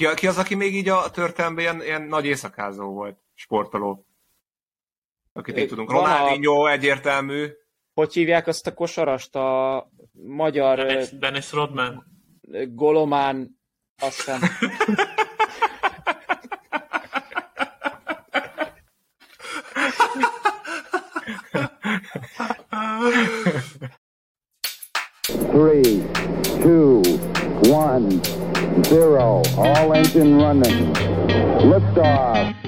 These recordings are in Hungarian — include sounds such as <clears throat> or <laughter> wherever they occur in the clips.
Ki, ki az, aki még így a történelemben ilyen, ilyen nagy éjszakázó volt, sportoló? Akit így tudunk. Ronaldinho a... egyértelmű. Hogy hívják azt a kosarast? A magyar... Dennis, Dennis Rodman. Golomán, aztán... Three, two, one, zero. All engine running. Liftoff.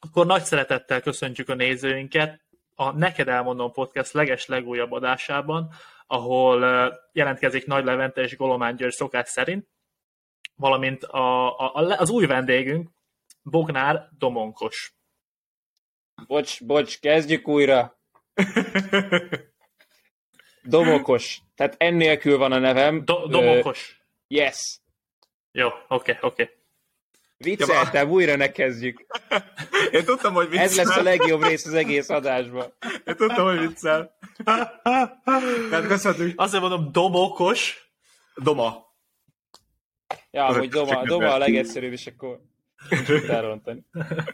Akkor nagy szeretettel köszöntjük a nézőinket a Neked Elmondom Podcast leges legújabb adásában, ahol jelentkezik Nagy Levente és Golomán György szokás szerint, valamint a, a, az új vendégünk, Bognár Domonkos. Bocs, bocs, kezdjük újra. <laughs> Domokos. Tehát ennélkül van a nevem. Do- domokos. Uh, yes. Jó, oké, okay, oké. Okay. Vicceltem, ja, újra ne kezdjük. <laughs> Én tudtam, hogy viccel. Ez lesz a legjobb rész az egész adásban. Én tudtam, hogy viccel. Tehát köszönjük. Azért mondom, domokos. Doma. Ja, hogy doma, doma a legegyszerűbb, és akkor elrontani.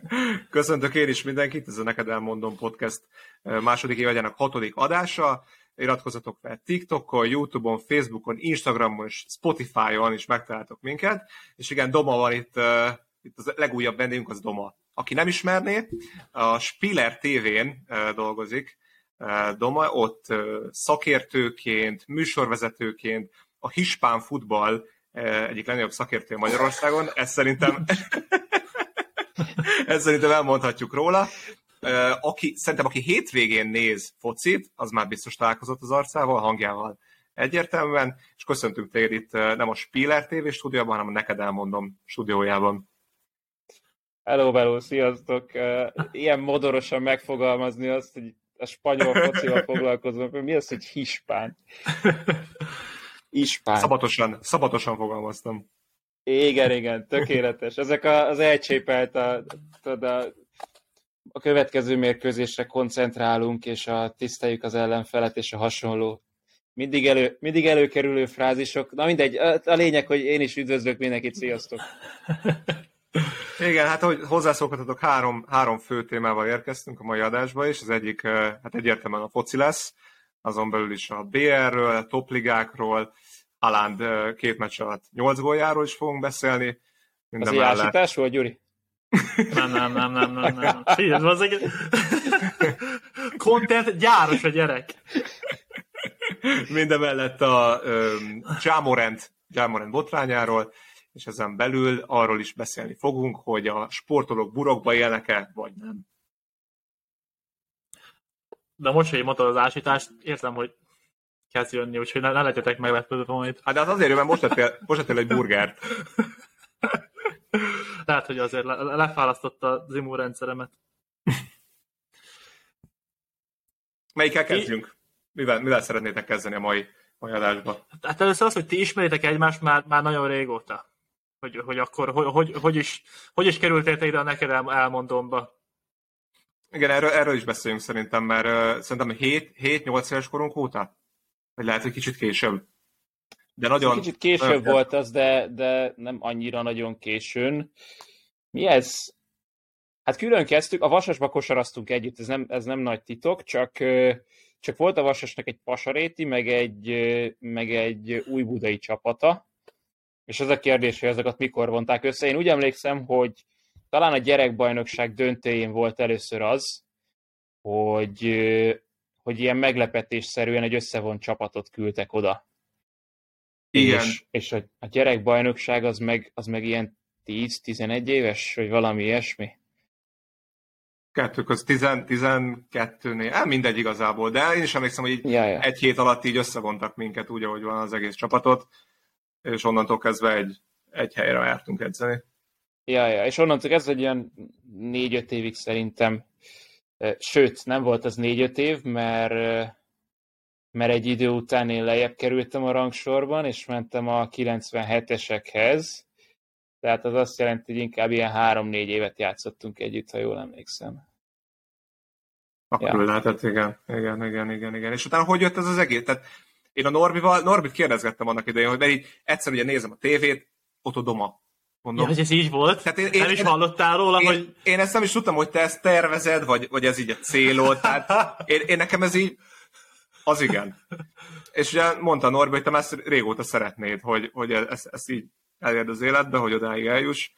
<laughs> Köszöntök én is mindenkit, ez a Neked Elmondom Podcast második évadjának hatodik adása. Iratkozzatok fel TikTokon, Youtube-on, Facebookon, Instagramon és Spotify-on is megtaláltok minket. És igen, Doma van itt, uh, itt az legújabb vendégünk, az Doma. Aki nem ismerné, a Spiller TV-n uh, dolgozik, Doma, ott szakértőként, műsorvezetőként, a hispán futball egyik legnagyobb szakértő Magyarországon. Ez szerintem, <laughs> ez szerintem elmondhatjuk róla. Aki, szerintem aki hétvégén néz focit, az már biztos találkozott az arcával, hangjával egyértelműen, és köszöntünk téged itt nem a Spiller TV stúdióban, hanem a Neked Elmondom stúdiójában. Hello, hello, sziasztok! Ilyen modorosan megfogalmazni azt, hogy a spanyol focival foglalkozom, mi az, hogy hispán? <laughs> Ispán. Szabatosan, szabatosan fogalmaztam. Igen, igen, tökéletes. Ezek a, az elcsépelt a, a, a következő mérkőzésre koncentrálunk, és a tiszteljük az ellenfelet, és a hasonló mindig, elő, mindig előkerülő frázisok. Na mindegy, a, a lényeg, hogy én is üdvözlök mindenkit, sziasztok! Igen, hát hogy hozzászokhatok, három, három fő témával érkeztünk a mai adásba is. Az egyik, hát egyértelműen a foci lesz, azon belül is a BR-ről, a topligákról, Alánd két meccs alatt nyolc góljáról is fogunk beszélni. Minden Az mellett... volt, Gyuri? nem, nem, nem, nem, nem, nem. <laughs> Figyelj, az egy... <laughs> Content gyáros a gyerek. Minden mellett a um, Jámorent, Jámorent botrányáról, és ezen belül arról is beszélni fogunk, hogy a sportolók burokba élnek-e, vagy nem. De most, hogy mondtad az ásítást, értem, hogy kezd jönni, úgyhogy ne, ne legyetek meglepődve majd. Hát de az azért, mert most lettél, most lettél egy burgert. Lehet, hogy azért le, lefálasztotta az immunrendszeremet. Melyikkel kezdjünk? Mivel, mivel szeretnétek kezdeni a mai, mai adásba? Hát először az, hogy ti ismeritek egymást már, már nagyon régóta. Hogy, hogy akkor hogy, hogy, hogy, is, hogy is kerültél te ide a neked el, elmondomba? Igen, erről, erről is beszéljünk szerintem, mert uh, szerintem 7-8 éves korunk óta? Vagy lehet, hogy kicsit később. De nagyon... Kicsit később nagyon volt az, de, de nem annyira nagyon későn. Mi ez? Hát külön kezdtük, a Vasasba kosaraztunk együtt, ez nem, ez nem nagy titok, csak, csak volt a Vasasnak egy pasaréti, meg egy, meg egy új budai csapata, és az a kérdés, hogy ezeket mikor vonták össze. Én úgy emlékszem, hogy talán a gyerekbajnokság döntőjén volt először az, hogy, hogy ilyen meglepetésszerűen egy összevont csapatot küldtek oda. Igen. És, és a, a gyerekbajnokság az meg, az meg ilyen 10-11 éves, vagy valami ilyesmi? Kettő köz 12-nél, hát mindegy igazából, de én is emlékszem, hogy így ja, ja. egy hét alatt így összevontak minket úgy, ahogy van az egész csapatot, és onnantól kezdve egy, egy helyre jártunk edzeni. Ja, ja, és onnantól kezdve egy ilyen négy-öt évig szerintem, sőt, nem volt az négy-öt év, mert mert egy idő után én lejjebb kerültem a rangsorban, és mentem a 97-esekhez, Tehát az azt jelenti, hogy inkább ilyen három-négy évet játszottunk együtt, ha jól emlékszem. Akkor ja. lehetett, igen, igen, igen, igen, igen. És utána hogy jött ez az egész? Tehát én a Norbival, Norbit kérdezgettem annak idején, hogy mert így egyszer ugye nézem a tévét, ott a doma. Mondom. Ja, hogy ez így volt? Tehát én, nem én, is hallottál róla, én, hogy... Én ezt nem is tudtam, hogy te ezt tervezed, vagy, vagy ez így a célod. Tehát én, én nekem ez így... Az igen. És ugye mondta Norbi, hogy te ezt régóta szeretnéd, hogy, hogy ezt, ezt így elérd az életbe, hogy odáig eljuss.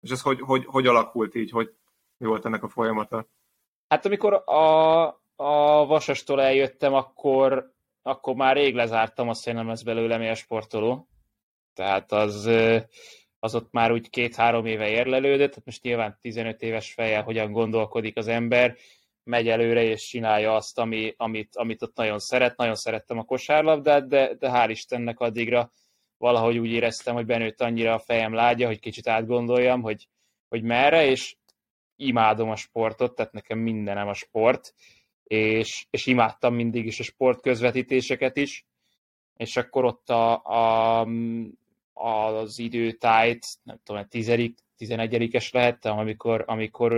És ez hogy, hogy, hogy alakult így, hogy mi volt ennek a folyamata? Hát amikor a, a Vasastól eljöttem, akkor, akkor már rég lezártam azt, hogy nem lesz belőlem ilyen sportoló. Tehát az, az ott már úgy két-három éve érlelődött, tehát most nyilván 15 éves fejjel hogyan gondolkodik az ember, megy előre és csinálja azt, ami, amit, amit ott nagyon szeret. Nagyon szerettem a kosárlabdát, de, de hál' Istennek addigra valahogy úgy éreztem, hogy benőtt annyira a fejem lágya, hogy kicsit átgondoljam, hogy, hogy merre, és imádom a sportot, tehát nekem mindenem a sport, és, és imádtam mindig is a sport közvetítéseket is, és akkor ott a, a, az időtájt, nem tudom, tizedik, tizenegyedikes lehettem, amikor, amikor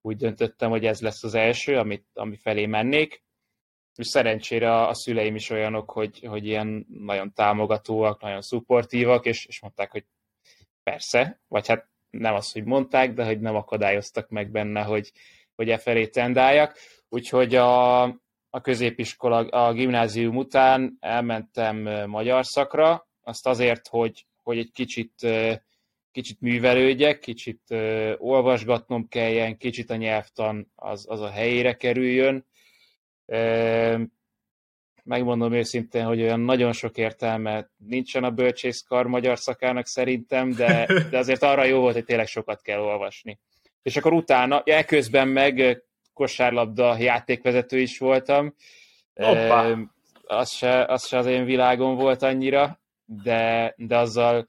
úgy döntöttem, hogy ez lesz az első, amit, ami felé mennék. És szerencsére a, a szüleim is olyanok, hogy, hogy ilyen nagyon támogatóak, nagyon szupportívak, és, és mondták, hogy persze, vagy hát nem az, hogy mondták, de hogy nem akadályoztak meg benne, hogy, hogy e felé tendáljak. Úgyhogy a, a középiskola, a gimnázium után elmentem magyar szakra, azt azért, hogy, hogy egy kicsit, kicsit művelődjek, kicsit olvasgatnom kelljen, kicsit a nyelvtan az, az a helyére kerüljön. Megmondom őszintén, hogy olyan nagyon sok értelme nincsen a bölcsészkar magyar szakának szerintem, de, de azért arra jó volt, hogy tényleg sokat kell olvasni. És akkor utána, ja, eközben meg kosárlabda játékvezető is voltam. Hoppá. Az se, az se az én világom volt annyira, de, de azzal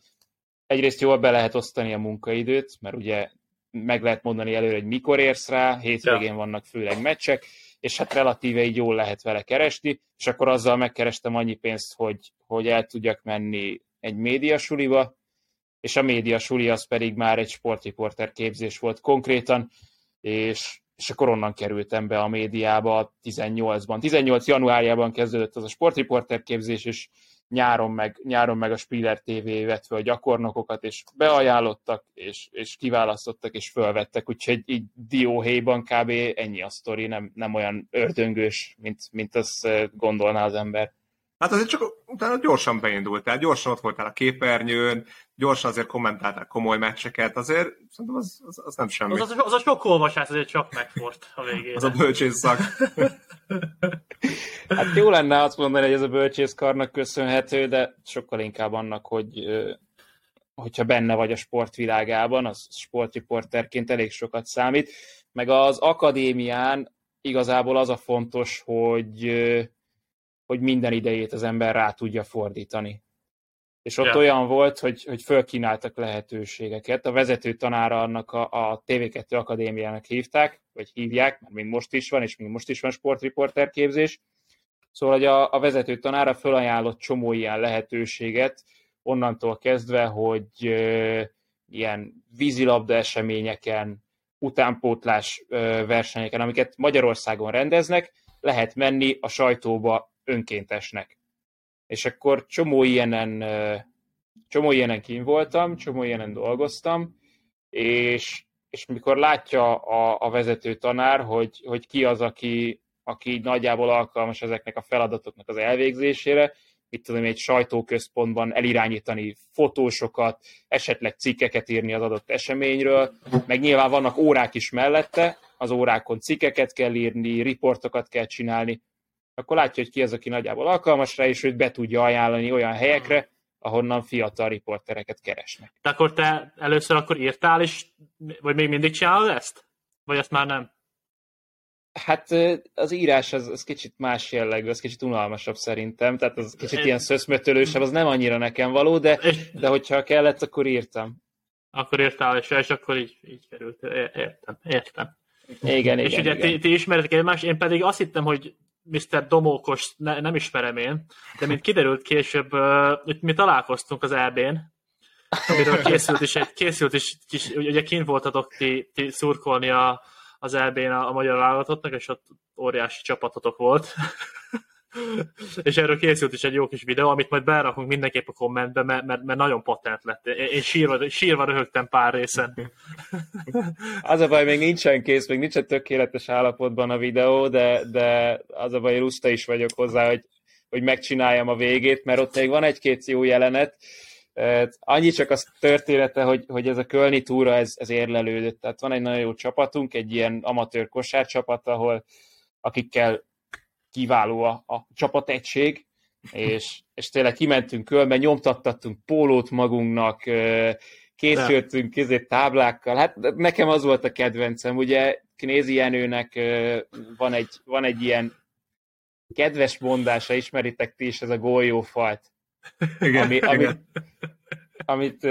egyrészt jól be lehet osztani a munkaidőt, mert ugye meg lehet mondani előre, hogy mikor érsz rá, hétvégén ja. vannak főleg meccsek, és hát relatíve így jól lehet vele keresni, és akkor azzal megkerestem annyi pénzt, hogy, hogy el tudjak menni egy médiasuliba, és a médiasuli az pedig már egy sportriporter képzés volt konkrétan, és, és akkor onnan kerültem be a médiába 18-ban. 18 januárjában kezdődött az a sportriporter képzés, és nyáron meg, nyáron meg a Spiller TV vett fel a gyakornokokat, és beajánlottak, és, és kiválasztottak, és fölvettek, úgyhogy így dióhéjban kb. ennyi a sztori, nem, nem olyan ördöngős, mint, mint azt eh, gondolná az ember. Hát azért csak utána gyorsan beindult, tehát gyorsan ott voltál a képernyőn, gyorsan azért kommentáltál komoly meccseket, azért szerintem az, az, az nem semmi. Az, az, az a sok olvasás azért csak megfort a végén. az a bölcsészszak. <laughs> hát jó lenne azt mondani, hogy ez a bölcsészkarnak köszönhető, de sokkal inkább annak, hogy hogyha benne vagy a sportvilágában, az sportriporterként elég sokat számít, meg az akadémián igazából az a fontos, hogy hogy minden idejét az ember rá tudja fordítani. És ott ja. olyan volt, hogy, hogy fölkínáltak lehetőségeket. A vezető tanára annak a, a TV2 Akadémiának hívták, vagy hívják, mert még most is van, és még most is van sportriporter képzés. Szóval, hogy a, a vezető tanára fölajánlott csomó ilyen lehetőséget, onnantól kezdve, hogy ö, ilyen vízilabda eseményeken, utánpótlás ö, versenyeken, amiket Magyarországon rendeznek, lehet menni a sajtóba önkéntesnek. És akkor csomó ilyenen, csomó ilyenen kín voltam, csomó ilyenen dolgoztam, és, és mikor látja a, a vezető tanár, hogy, hogy ki az, aki, aki nagyjából alkalmas ezeknek a feladatoknak az elvégzésére, itt tudom, egy sajtóközpontban elirányítani fotósokat, esetleg cikkeket írni az adott eseményről, meg nyilván vannak órák is mellette, az órákon cikkeket kell írni, riportokat kell csinálni, akkor látja, hogy ki az, aki nagyjából alkalmas rá, és őt be tudja ajánlani olyan helyekre, ahonnan fiatal riportereket keresnek. De akkor te először akkor írtál, és vagy még mindig csinálod ezt? Vagy ezt már nem? Hát az írás az, az kicsit más jellegű, az kicsit unalmasabb szerintem, tehát az kicsit Én... ilyen szöszmötölősebb, az nem annyira nekem való, de, de hogyha kellett, akkor írtam. Akkor írtál, és, és akkor így, így került. Értem, értem. Igen, és igen, ugye igen. Ti, ti ismeretek egymást, én pedig azt hittem, hogy Mr. Domókos ne, nem ismerem én, de mint kiderült később, hogy mi találkoztunk az EB-n, amiről készült is, egy, készült is kis, ugye kint voltatok ti, ti szurkolni a, az elbén a, a magyar válogatottnak, és ott óriási csapatotok volt. <laughs> és erről készült is egy jó kis videó, amit majd berakunk mindenképp a kommentbe, mert, mert, mert nagyon patent lett. Én sírva, sírva röhögtem pár részen. <laughs> <laughs> az a baj, még nincsen kész, még nincsen tökéletes állapotban a videó, de, de az a baj, ruszta is vagyok hozzá, hogy, hogy megcsináljam a végét, mert ott még van egy-két jó jelenet, Annyi csak az története, hogy, hogy ez a Kölni túra, ez, ez érlelődött. Tehát van egy nagyon jó csapatunk, egy ilyen amatőr kosárcsapat, ahol akikkel kiváló a, a csapategység, és, és tényleg kimentünk körbe, nyomtattattunk pólót magunknak, készültünk kézét táblákkal. Hát nekem az volt a kedvencem, ugye Knézi Jenőnek van egy, van egy ilyen kedves mondása, ismeritek ti is, ez a golyófalt. Igen, ami, ami, igen. amit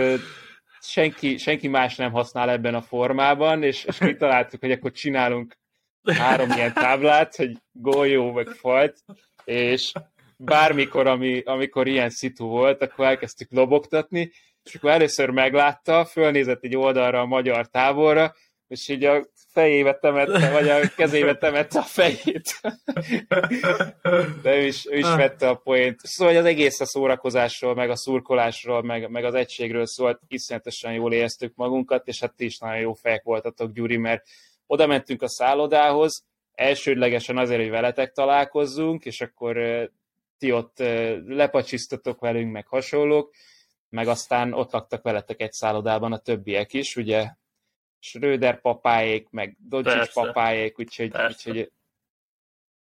senki, senki más nem használ ebben a formában, és, és kitaláltuk, hogy akkor csinálunk három ilyen táblát, hogy golyó meg falt, és bármikor, ami, amikor ilyen szitu volt, akkor elkezdtük lobogtatni, és akkor először meglátta, fölnézett egy oldalra a magyar távolra, és így a fejébe temette, vagy a kezébe temette a fejét. De ő is, ő is vette a poént. Szóval az egész a szórakozásról, meg a szurkolásról, meg, meg az egységről szólt, iszonyatosan jól éreztük magunkat, és hát ti is nagyon jó fejek voltatok, Gyuri, mert oda mentünk a szállodához, elsődlegesen azért, hogy veletek találkozzunk, és akkor ti ott lepacsisztatok velünk, meg hasonlók, meg aztán ott laktak veletek egy szállodában a többiek is, ugye Schröder papáék, meg Dodzsics papáék, úgyhogy, úgyhogy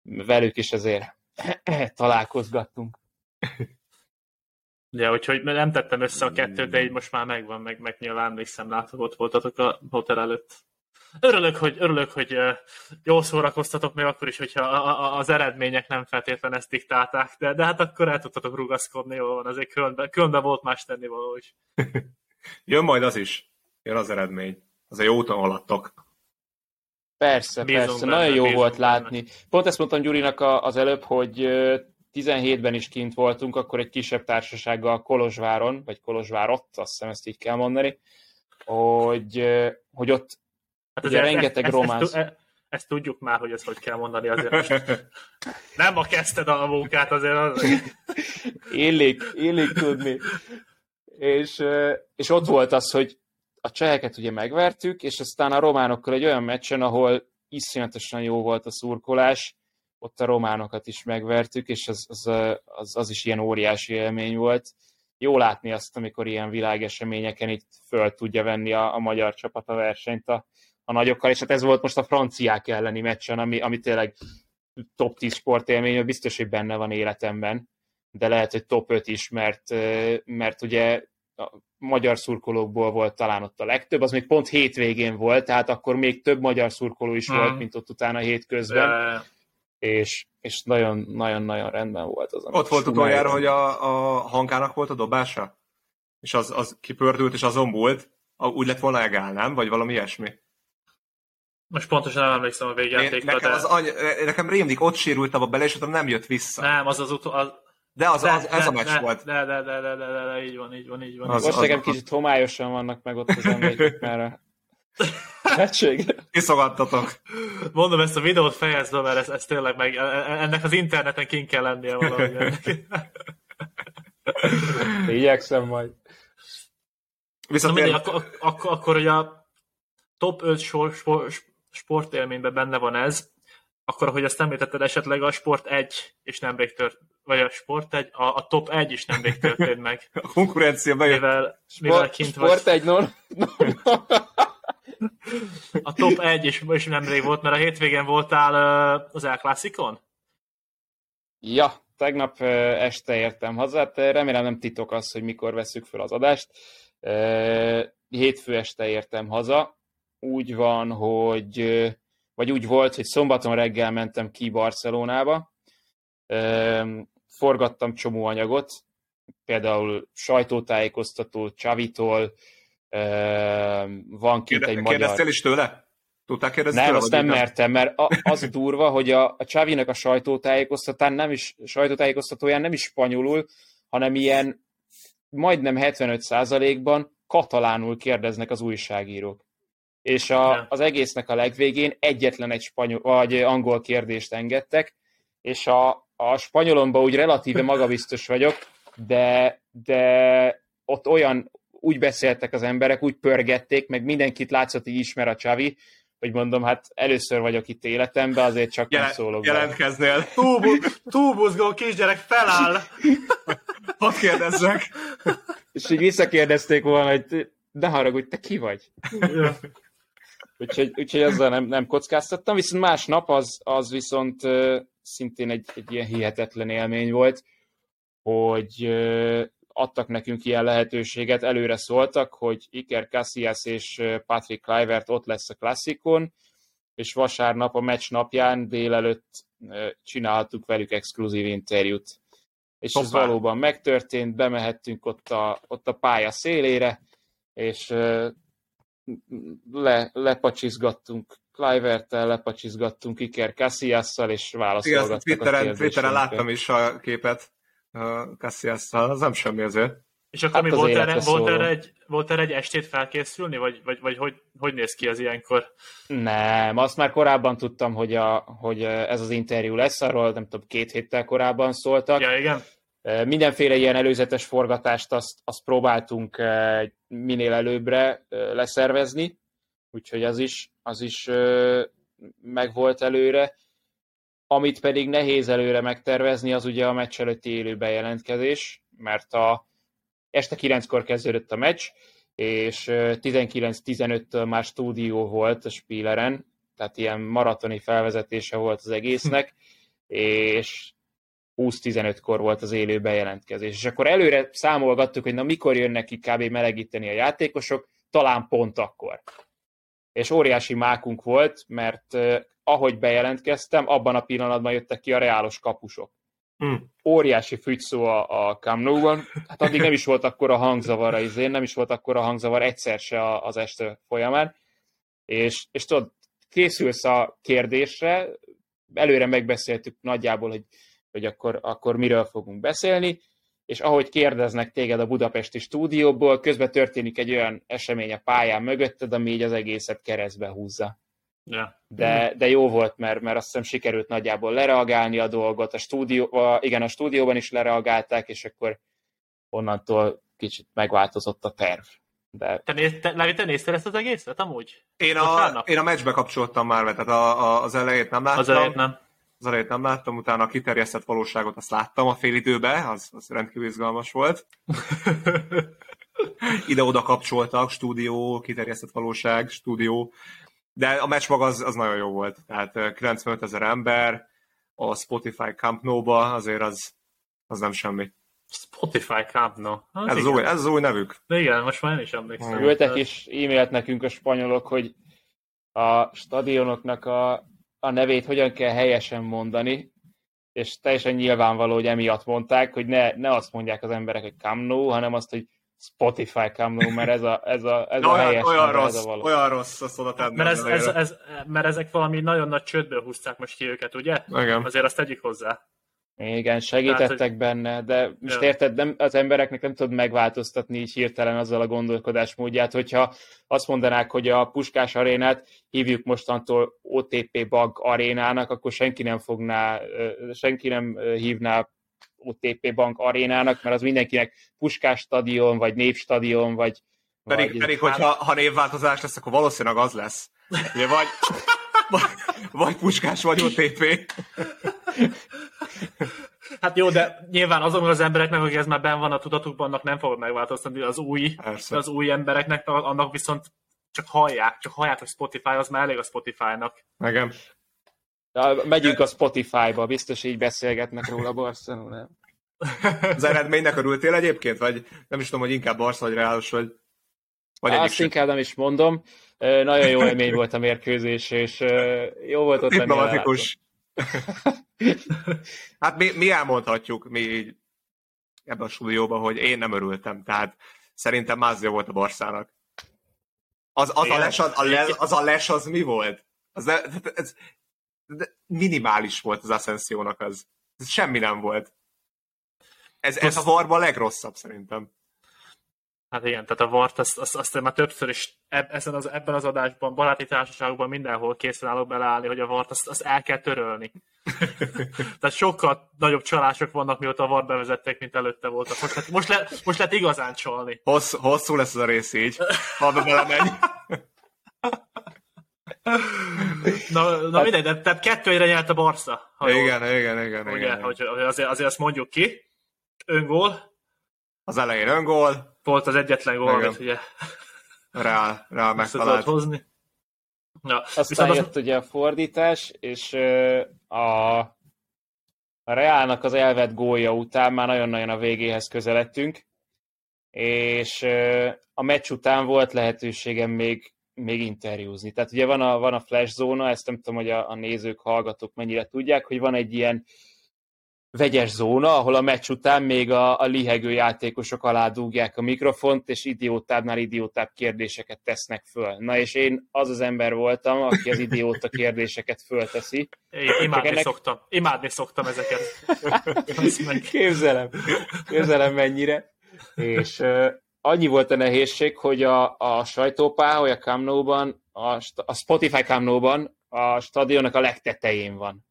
velük is azért <clears throat> találkozgattunk. Ja, úgyhogy nem tettem össze a kettőt, de így most már megvan, meg, meg nyilván emlékszem, látok, ott voltatok a hotel előtt. Örülök, hogy, örülök, hogy jól szórakoztatok, még akkor is, hogyha az eredmények nem feltétlenül ezt diktálták, de, de hát akkor el tudtatok rugaszkodni, jól van, azért különben, különben volt más tennivaló is. <laughs> Jön majd az is, jön az eredmény. Az jó úton haladtok. Persze, bízom persze, benne, nagyon jó volt benne. látni. Pont ezt mondtam Gyurinak az előbb, hogy 17-ben is kint voltunk, akkor egy kisebb társasággal Kolozsváron, vagy Kolozsvárott, azt hiszem ezt így kell mondani, hogy, hogy ott hát ugye rengeteg ezt, románsz... Ezt, ezt, ezt tudjuk már, hogy ezt hogy kell mondani azért most. Nem ma kezdted a munkát azért. Az... Illik, illik tudni. És, és ott volt az, hogy a cseheket ugye megvertük, és aztán a románokkal egy olyan meccsen, ahol iszonyatosan jó volt a szurkolás, ott a románokat is megvertük, és az, az, az, az is ilyen óriási élmény volt. Jó látni azt, amikor ilyen világeseményeken itt föl tudja venni a, a magyar csapat a versenyt a, a nagyokkal, és hát ez volt most a franciák elleni meccsen, ami, ami tényleg top 10 sportélmény, biztos, hogy benne van életemben, de lehet, hogy top 5 is, mert, mert ugye a magyar szurkolókból volt talán ott a legtöbb, az még pont hétvégén volt, tehát akkor még több magyar szurkoló is mm. volt, mint ott utána hétközben. Yeah. És, és nagyon-nagyon rendben volt az. Ott volt utoljára, hogy a, a hankának volt a dobása? És az, az kipördült, és azon volt, úgy lett volna egál, nem? Vagy valami ilyesmi? Most pontosan nem emlékszem a végjátékra, nekem, de... az any... nekem rémdik, ott sérültem a bele, és utána nem jött vissza. Nem, az az utó... Az... De az, az, ez de, a meccs de, volt. De, de, de, de, de, de, de, így van, így van, így van. Az, Most nekem kicsit homályosan vannak meg ott az emlékek, mert a Hetség. Kiszogattatok. Mondom, ezt a videót fejezd mert ez, ez tényleg meg, e- e- ennek az interneten kint kell lennie valahogy. <laughs> Igyekszem majd. Viszont mindegy, akkor, akkor, akkor, hogy a top 5 sport, sport, sportélményben benne van ez, akkor, hogy azt említetted, esetleg a sport 1 és nemrég tört, vagy a sport 1, a, a top 1 is nemrég történt meg. <laughs> A konkurencia bejött. Mivel, mivel kint sport vagy. 1 non. a top 1 is, is nemrég volt, mert a hétvégén voltál az El Classicon? Ja, tegnap este értem haza, hát remélem nem titok az, hogy mikor veszük fel az adást. Hétfő este értem haza. Úgy van, hogy vagy úgy volt, hogy szombaton reggel mentem ki Barcelonába, forgattam csomó anyagot, például sajtótájékoztató Csavitól, van kint egy magyar... Kérdeztél is tőle? Tudták kérdezni Nem, azt nem mertem, mert az <laughs> durva, hogy a, a Csavinek a sajtótájékoztatán nem is, sajtótájékoztatóján nem is spanyolul, hanem ilyen majdnem 75%-ban katalánul kérdeznek az újságírók. És a, az egésznek a legvégén egyetlen egy spanyol, vagy angol kérdést engedtek, és a, a spanyolomban úgy relatíve magabiztos vagyok, de, de ott olyan, úgy beszéltek az emberek, úgy pörgették, meg mindenkit látszott, hogy ismer a Csavi, hogy mondom, hát először vagyok itt életemben, azért csak Jel- nem szólok. Jelentkeznél. Túlbuzgó kisgyerek feláll. Hadd kérdezzek. És így visszakérdezték volna, hogy de haragudj, te ki vagy? Úgyhogy, úgyhogy azzal nem, nem kockáztattam, viszont másnap az, az viszont szintén egy, egy ilyen hihetetlen élmény volt, hogy adtak nekünk ilyen lehetőséget, előre szóltak, hogy Iker Casillas és Patrick Kluivert ott lesz a klasszikon, és vasárnap a meccs napján délelőtt csináltuk velük exkluzív interjút. És Hoppá. ez valóban megtörtént, bemehettünk ott a, ott a pálya szélére, és le, lepacsizgattunk Clivert-tel, lepacsizgattunk Iker Casillas-szal, és válaszolgattak Igen, Twitteren, Twitteren láttam is a képet cassias az nem semmi azért. És akkor hát mi volt erre, volt, erre egy, volt erre egy estét felkészülni, vagy, vagy, vagy hogy, hogy néz ki az ilyenkor? Nem, azt már korábban tudtam, hogy, a, hogy ez az interjú lesz, arról nem tudom, két héttel korábban szóltak. Ja, igen. Mindenféle ilyen előzetes forgatást azt, azt próbáltunk minél előbbre leszervezni, úgyhogy az is, az is megvolt előre. Amit pedig nehéz előre megtervezni, az ugye a meccs előtti élő bejelentkezés, mert a este 9-kor kezdődött a meccs, és 19-15-től már stúdió volt a Spieleren, tehát ilyen maratoni felvezetése volt az egésznek, <laughs> és 20-15-kor volt az élő bejelentkezés. És akkor előre számolgattuk, hogy na mikor jönnek ki kb. melegíteni a játékosok, talán pont akkor. És óriási mákunk volt, mert ahogy bejelentkeztem, abban a pillanatban jöttek ki a reálos kapusok. Hmm. Óriási fügyszó a, a Camp Nou-ban. Hát addig nem is volt akkor a hangzavar az én, nem is volt akkor a hangzavar egyszer se az este folyamán. És, és tudod, készülsz a kérdésre, előre megbeszéltük nagyjából, hogy, hogy akkor, akkor miről fogunk beszélni, és ahogy kérdeznek téged a budapesti stúdióból, közben történik egy olyan esemény a pályán mögötted, ami így az egészet keresztbe húzza. Yeah. De, de jó volt, mert, mert azt hiszem sikerült nagyjából lereagálni a dolgot. A stúdió, a, igen, a stúdióban is lereagálták, és akkor onnantól kicsit megváltozott a terv. De... Te, néz, te, Levi, te nézted ezt az egészet amúgy? Én a, én a meccsbe kapcsoltam már, tehát a, a, az elejét nem láttam. Az elejét nem. Az elejét nem láttam, utána a kiterjesztett valóságot azt láttam a fél időben, az, az rendkívül izgalmas volt. <laughs> Ide-oda kapcsoltak, stúdió, kiterjesztett valóság, stúdió, de a meccs maga az, az nagyon jó volt. Tehát 95 ezer ember, a Spotify Camp Nou-ba azért az, az nem semmi. Spotify Camp Nou. Ez az, új, ez az új nevük. De igen, most már én is emlékszem. Ültek is e-mailt nekünk a spanyolok, hogy a stadionoknak a, a nevét hogyan kell helyesen mondani, és teljesen nyilvánvaló, hogy emiatt mondták, hogy ne, ne azt mondják az emberek, hogy Camp Nou, hanem azt, hogy Spotify Cameo, mert ez a, ez a, ez a olyan, helyes olyan, rossz, ez a való. olyan rossz, azt oda tenni. Mert, ez, ez, ez, mert ezek valami nagyon nagy csődből húzták most ki őket, ugye? Igen. Azért azt tegyük hozzá. Igen, segítettek Tehát, hogy... benne, de most ja. érted, nem, az embereknek nem tudod megváltoztatni így hirtelen azzal a gondolkodásmódját, hogyha azt mondanák, hogy a Puskás arénát hívjuk mostantól OTP Bag arénának, akkor senki nem fogná, senki nem hívná OTP Bank arénának, mert az mindenkinek Puskás stadion, vagy Népstadion, vagy... Pedig, vagy pedig hogyha ha névváltozás lesz, akkor valószínűleg az lesz. Ugye vagy, <laughs> vagy, vagy Puskás, vagy OTP. Hát jó, de nyilván azoknak az embereknek, akik ez már benn van a tudatukban, annak nem fogod megváltoztatni. Az új, Persze. az új embereknek, annak viszont csak hallják, csak hallják, hogy Spotify, az már elég a Spotify-nak. Igen. De megyünk a Spotify-ba, biztos így beszélgetnek róla Barcelona. Az eredménynek örültél egyébként? Vagy nem is tudom, hogy inkább Barca vagy Reálos, vagy, vagy Azt sem. inkább nem is mondom. Nagyon jó élmény volt a mérkőzés, és jó volt ott Diplomatikus. <laughs> hát mi, mi elmondhatjuk, mi így ebben a stúdióban, hogy én nem örültem, tehát szerintem Mázia volt a Barszának. Az, az, a les, az, a les, az a les az mi volt? Az, ez, de minimális volt az Ascensiónak az. Ez semmi nem volt. Ez, ez a varba a legrosszabb szerintem. Hát igen, tehát a VART, azt, azt, azt már többször is eb, ezen az, ebben az adásban, baráti társaságokban mindenhol készen állok beleállni, hogy a VART azt, azt el kell törölni. <laughs> tehát sokkal nagyobb csalások vannak, mióta a VART bevezették, mint előtte voltak. Most, lehet, most, le, most lehet igazán csalni. Hossz, hosszú lesz ez a rész így, ha be belemegy. <laughs> na, na mindegy, de, tehát kettő egyre nyert a Barca. Ha igen, jól, igen, igen, ugye, igen. Hogy azért, azért azt mondjuk ki. Öngól. Az elején öngól. Volt az egyetlen gól, amit ugye rá, rá megtalált. hozni. Ja, Aztán jött az... ugye a fordítás, és a, a Reálnak az elvett gólja után már nagyon-nagyon a végéhez közeledtünk, és a meccs után volt lehetőségem még még interjúzni. Tehát ugye van a, van a flash zóna, ezt nem tudom, hogy a, a nézők, hallgatók mennyire tudják, hogy van egy ilyen vegyes zóna, ahol a meccs után még a, a lihegő játékosok alá dúgják a mikrofont, és idiótábbnál idiótább kérdéseket tesznek föl. Na és én az az ember voltam, aki az idióta kérdéseket fölteszi. Én imádni ennek... szoktam. Imádni szoktam ezeket. <laughs> képzelem. Képzelem mennyire. És annyi volt a nehézség, hogy a, a sajtópálya a Camnóban, a, a Spotify Camnóban a stadionnak a legtetején van.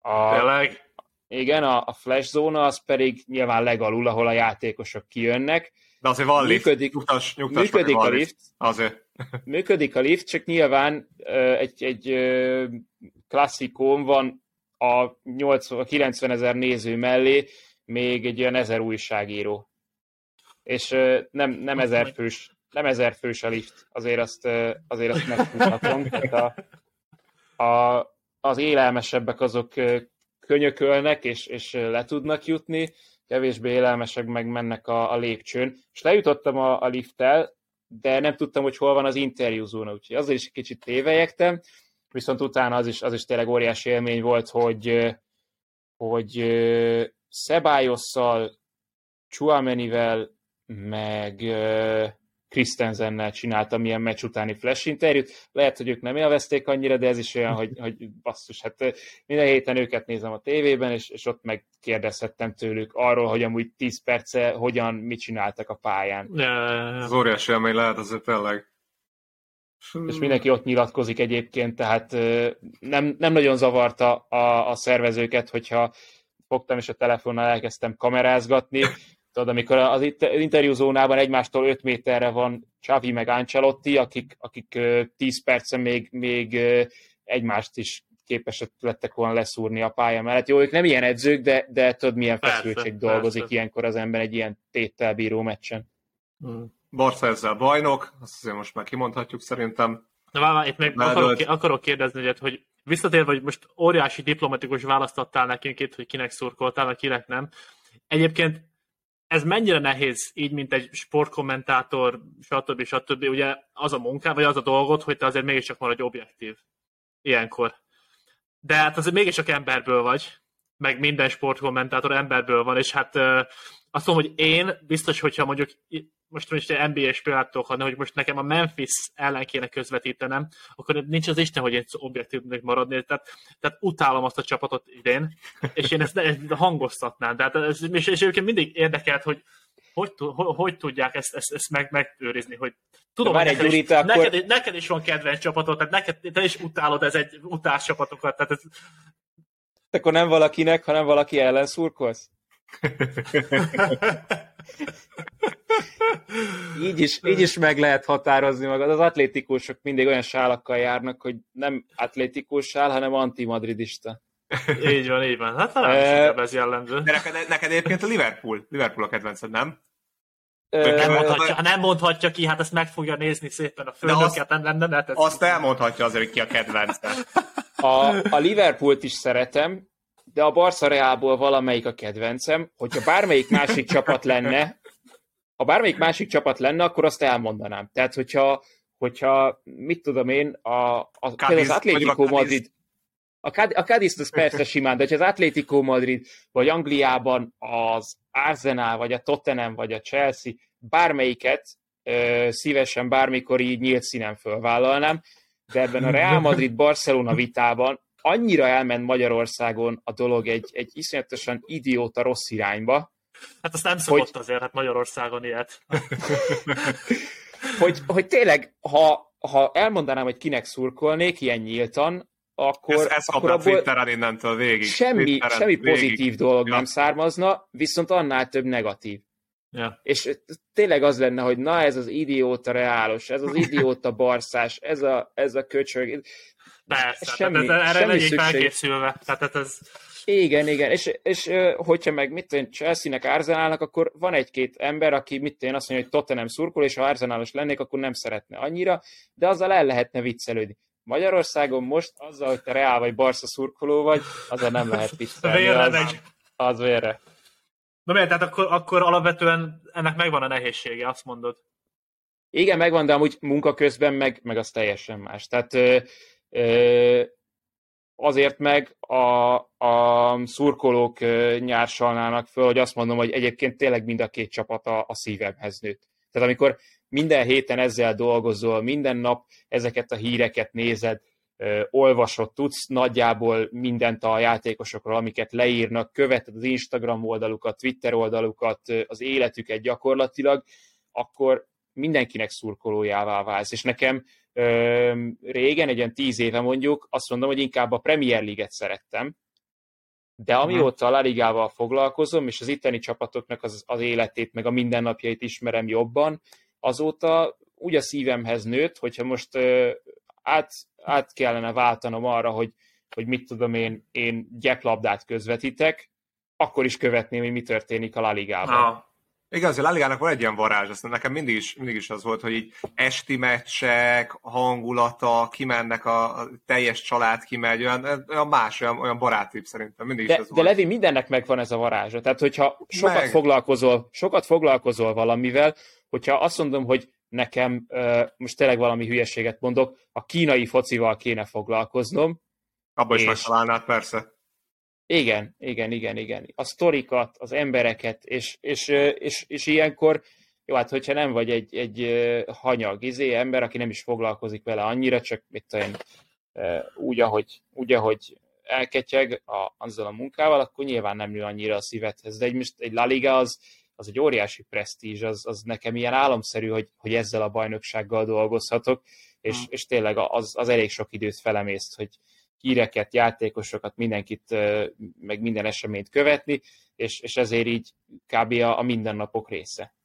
A, Tényleg? Igen, a, a flash zóna az pedig nyilván legalul, ahol a játékosok kijönnek. De azért van működik, lift. Nyugtass, nyugtass működik a lift. Azért. <laughs> működik a lift, csak nyilván egy, egy klasszikón van a, 80, a 90 ezer néző mellé még egy olyan ezer újságíró és nem, nem ezer fős, nem ezer fős a lift, azért azt, azért azt megfuthatom. a, a, az élelmesebbek azok könyökölnek, és, és le tudnak jutni, kevésbé élelmesek meg mennek a, a lépcsőn. És lejutottam a, a lifttel, de nem tudtam, hogy hol van az interjúzóna, úgyhogy azért is kicsit tévejektem, viszont utána az is, az is tényleg óriási élmény volt, hogy, hogy Szebályosszal, Chuamenivel, meg Christensennel csináltam ilyen meccs utáni flash interjút. Lehet, hogy ők nem élvezték annyira, de ez is olyan, hogy, hogy basszus, hát minden héten őket nézem a tévében, és, és ott megkérdezhettem tőlük arról, hogy amúgy 10 perce hogyan, mit csináltak a pályán. Az óriási élmény lehet azért tényleg. És mindenki ott nyilatkozik egyébként, tehát nem, nem nagyon zavarta a, a szervezőket, hogyha fogtam és a telefonnal elkezdtem kamerázgatni, Tudod, amikor az interjúzónában egymástól 5 méterre van Csavi meg Ancelotti, akik, akik 10 percen még, még egymást is képesek lettek volna leszúrni a pálya mellett. Jó, ők nem ilyen edzők, de, de tudod, milyen feszültség persze, dolgozik persze. ilyenkor az ember egy ilyen téttel bíró meccsen. Hmm. Barca ezzel bajnok, azt azért most már kimondhatjuk szerintem. Na, várj, itt még akarok, akarok kérdezni, hogy visszatérve, hogy most óriási diplomatikus választottál nekünk itt, hogy kinek szurkoltál, kinek nem. Egyébként ez mennyire nehéz így, mint egy sportkommentátor, stb. stb. Ugye az a munká, vagy az a dolgot, hogy te azért mégiscsak maradj objektív ilyenkor. De hát azért mégiscsak emberből vagy, meg minden sportkommentátor emberből van, és hát azt mondom, hogy én biztos, hogyha mondjuk most most NBA-s példát tudok adni, hogy most nekem a Memphis ellen kéne közvetítenem, akkor nincs az Isten, hogy én objektívnek maradni. Tehát, tehát utálom azt a csapatot idén, és én ezt, ezt hangoztatnám. Tehát ez, és, és egyébként mindig érdekelt, hogy hogy, hogy, hogy tudják ezt, ezt, ezt meg, megőrizni, hogy tudom, hogy neked, is, akkor... neked, neked, is van kedvenc csapatod, tehát neked, te is utálod ez egy utás csapatokat. Tehát ez... Akkor nem valakinek, hanem valaki ellen szurkolsz? <laughs> így, is, így is meg lehet határozni magad. Az atlétikusok mindig olyan sálakkal járnak, hogy nem atlétikus sál, hanem antimadridista. így van, így van. Hát talán ez jellemző. De neked, neked egyébként a Liverpool. Liverpool a kedvenced, nem? nem mondhatja, ha nem mondhatja ki, hát ezt meg fogja nézni szépen a főnöket, nem, nem, nem, nem Azt elmondhatja azért, hogy ki a kedvence. A, a Liverpoolt is szeretem, de a Barca Realból valamelyik a kedvencem, hogyha bármelyik másik csapat lenne, ha bármelyik másik csapat lenne, akkor azt elmondanám. Tehát, hogyha, hogyha mit tudom én, a, a, Cadiz, az Atlético Madrid, a, Cadiz, a Cadiz az persze simán, de ha az Atlético Madrid, vagy Angliában az Arsenal, vagy a Tottenham, vagy a Chelsea, bármelyiket ö, szívesen bármikor így nyílt színen fölvállalnám, de ebben a Real Madrid-Barcelona vitában annyira elment Magyarországon a dolog egy, egy iszonyatosan idióta rossz irányba, Hát azt nem szokott hogy... azért, hát Magyarországon ilyet. <laughs> hogy, hogy tényleg, ha, ha elmondanám, hogy kinek szurkolnék ilyen nyíltan, akkor, ez, ez akkor abból Twitteren innentől végig. Semmi, Twitteren semmi végig. pozitív dolog ja. nem származna, viszont annál több negatív. Ja. És tényleg az lenne, hogy na ez az idióta reálos, ez az idióta barszás, ez a, ez a köcsög. Persze, semmi, tehát ez, erre semmi legyék felkészülve. Tehát ez... Igen, igen, és, és hogyha meg mit tudom, Chelsea-nek Arsenalnak, akkor van egy-két ember, aki mit tudom, azt mondja, hogy Tottenham szurkol, és ha Arsenalos lennék, akkor nem szeretne annyira, de azzal el lehetne viccelődni. Magyarországon most azzal, hogy te Reál vagy Barca szurkoló vagy, azzal nem lehet viccelni. Az, megy. Az vérre. Na miért? Tehát akkor, akkor alapvetően ennek megvan a nehézsége, azt mondod? Igen, megvan, de amúgy munka közben meg, meg az teljesen más. Tehát azért meg a, a szurkolók nyársalnának föl, hogy azt mondom, hogy egyébként tényleg mind a két csapat a, a szívemhez nőtt. Tehát amikor minden héten ezzel dolgozol, minden nap ezeket a híreket nézed, olvasod, tudsz nagyjából mindent a játékosokról, amiket leírnak, követed az Instagram oldalukat, Twitter oldalukat, az életüket gyakorlatilag, akkor mindenkinek szurkolójává válsz. És nekem régen, egy olyan tíz éve mondjuk, azt mondom, hogy inkább a Premier League-et szerettem, de mhm. amióta a La Ligával foglalkozom, és az itteni csapatoknak az, az életét, meg a mindennapjait ismerem jobban, azóta úgy a szívemhez nőtt, hogyha most át, át kellene váltanom arra, hogy, hogy mit tudom én, én gyeplabdát közvetítek, akkor is követném, hogy mi történik a La Ligában. Ah. Azért a Ligának van egy ilyen varázs, aztán nekem mindig is, mindig is az volt, hogy így esti meccsek, hangulata, kimennek a, a teljes család kimegy, olyan, olyan más, olyan, olyan barátibb szerintem, mindig de, is ez De Levi, mindennek megvan ez a varázsa. Tehát, hogyha sokat Meg. foglalkozol, sokat foglalkozol valamivel, hogyha azt mondom, hogy nekem, most tényleg valami hülyeséget mondok, a kínai focival kéne foglalkoznom. Abba is megtalálnád, persze. Igen, igen, igen, igen. A sztorikat, az embereket, és, és, és, és ilyenkor, jó, hát hogyha nem vagy egy, egy hanyag izé ember, aki nem is foglalkozik vele annyira, csak mit tudom, úgy, ahogy, úgy, ahogy elketyeg a, azzal a munkával, akkor nyilván nem nő annyira a szívedhez. De egy, most egy La Liga az, az egy óriási presztízs, az, az nekem ilyen álomszerű, hogy, hogy ezzel a bajnoksággal dolgozhatok, és, hmm. és tényleg az, az elég sok időt felemészt, hogy, híreket, játékosokat, mindenkit, meg minden eseményt követni, és, és ezért így kb. a, a mindennapok része.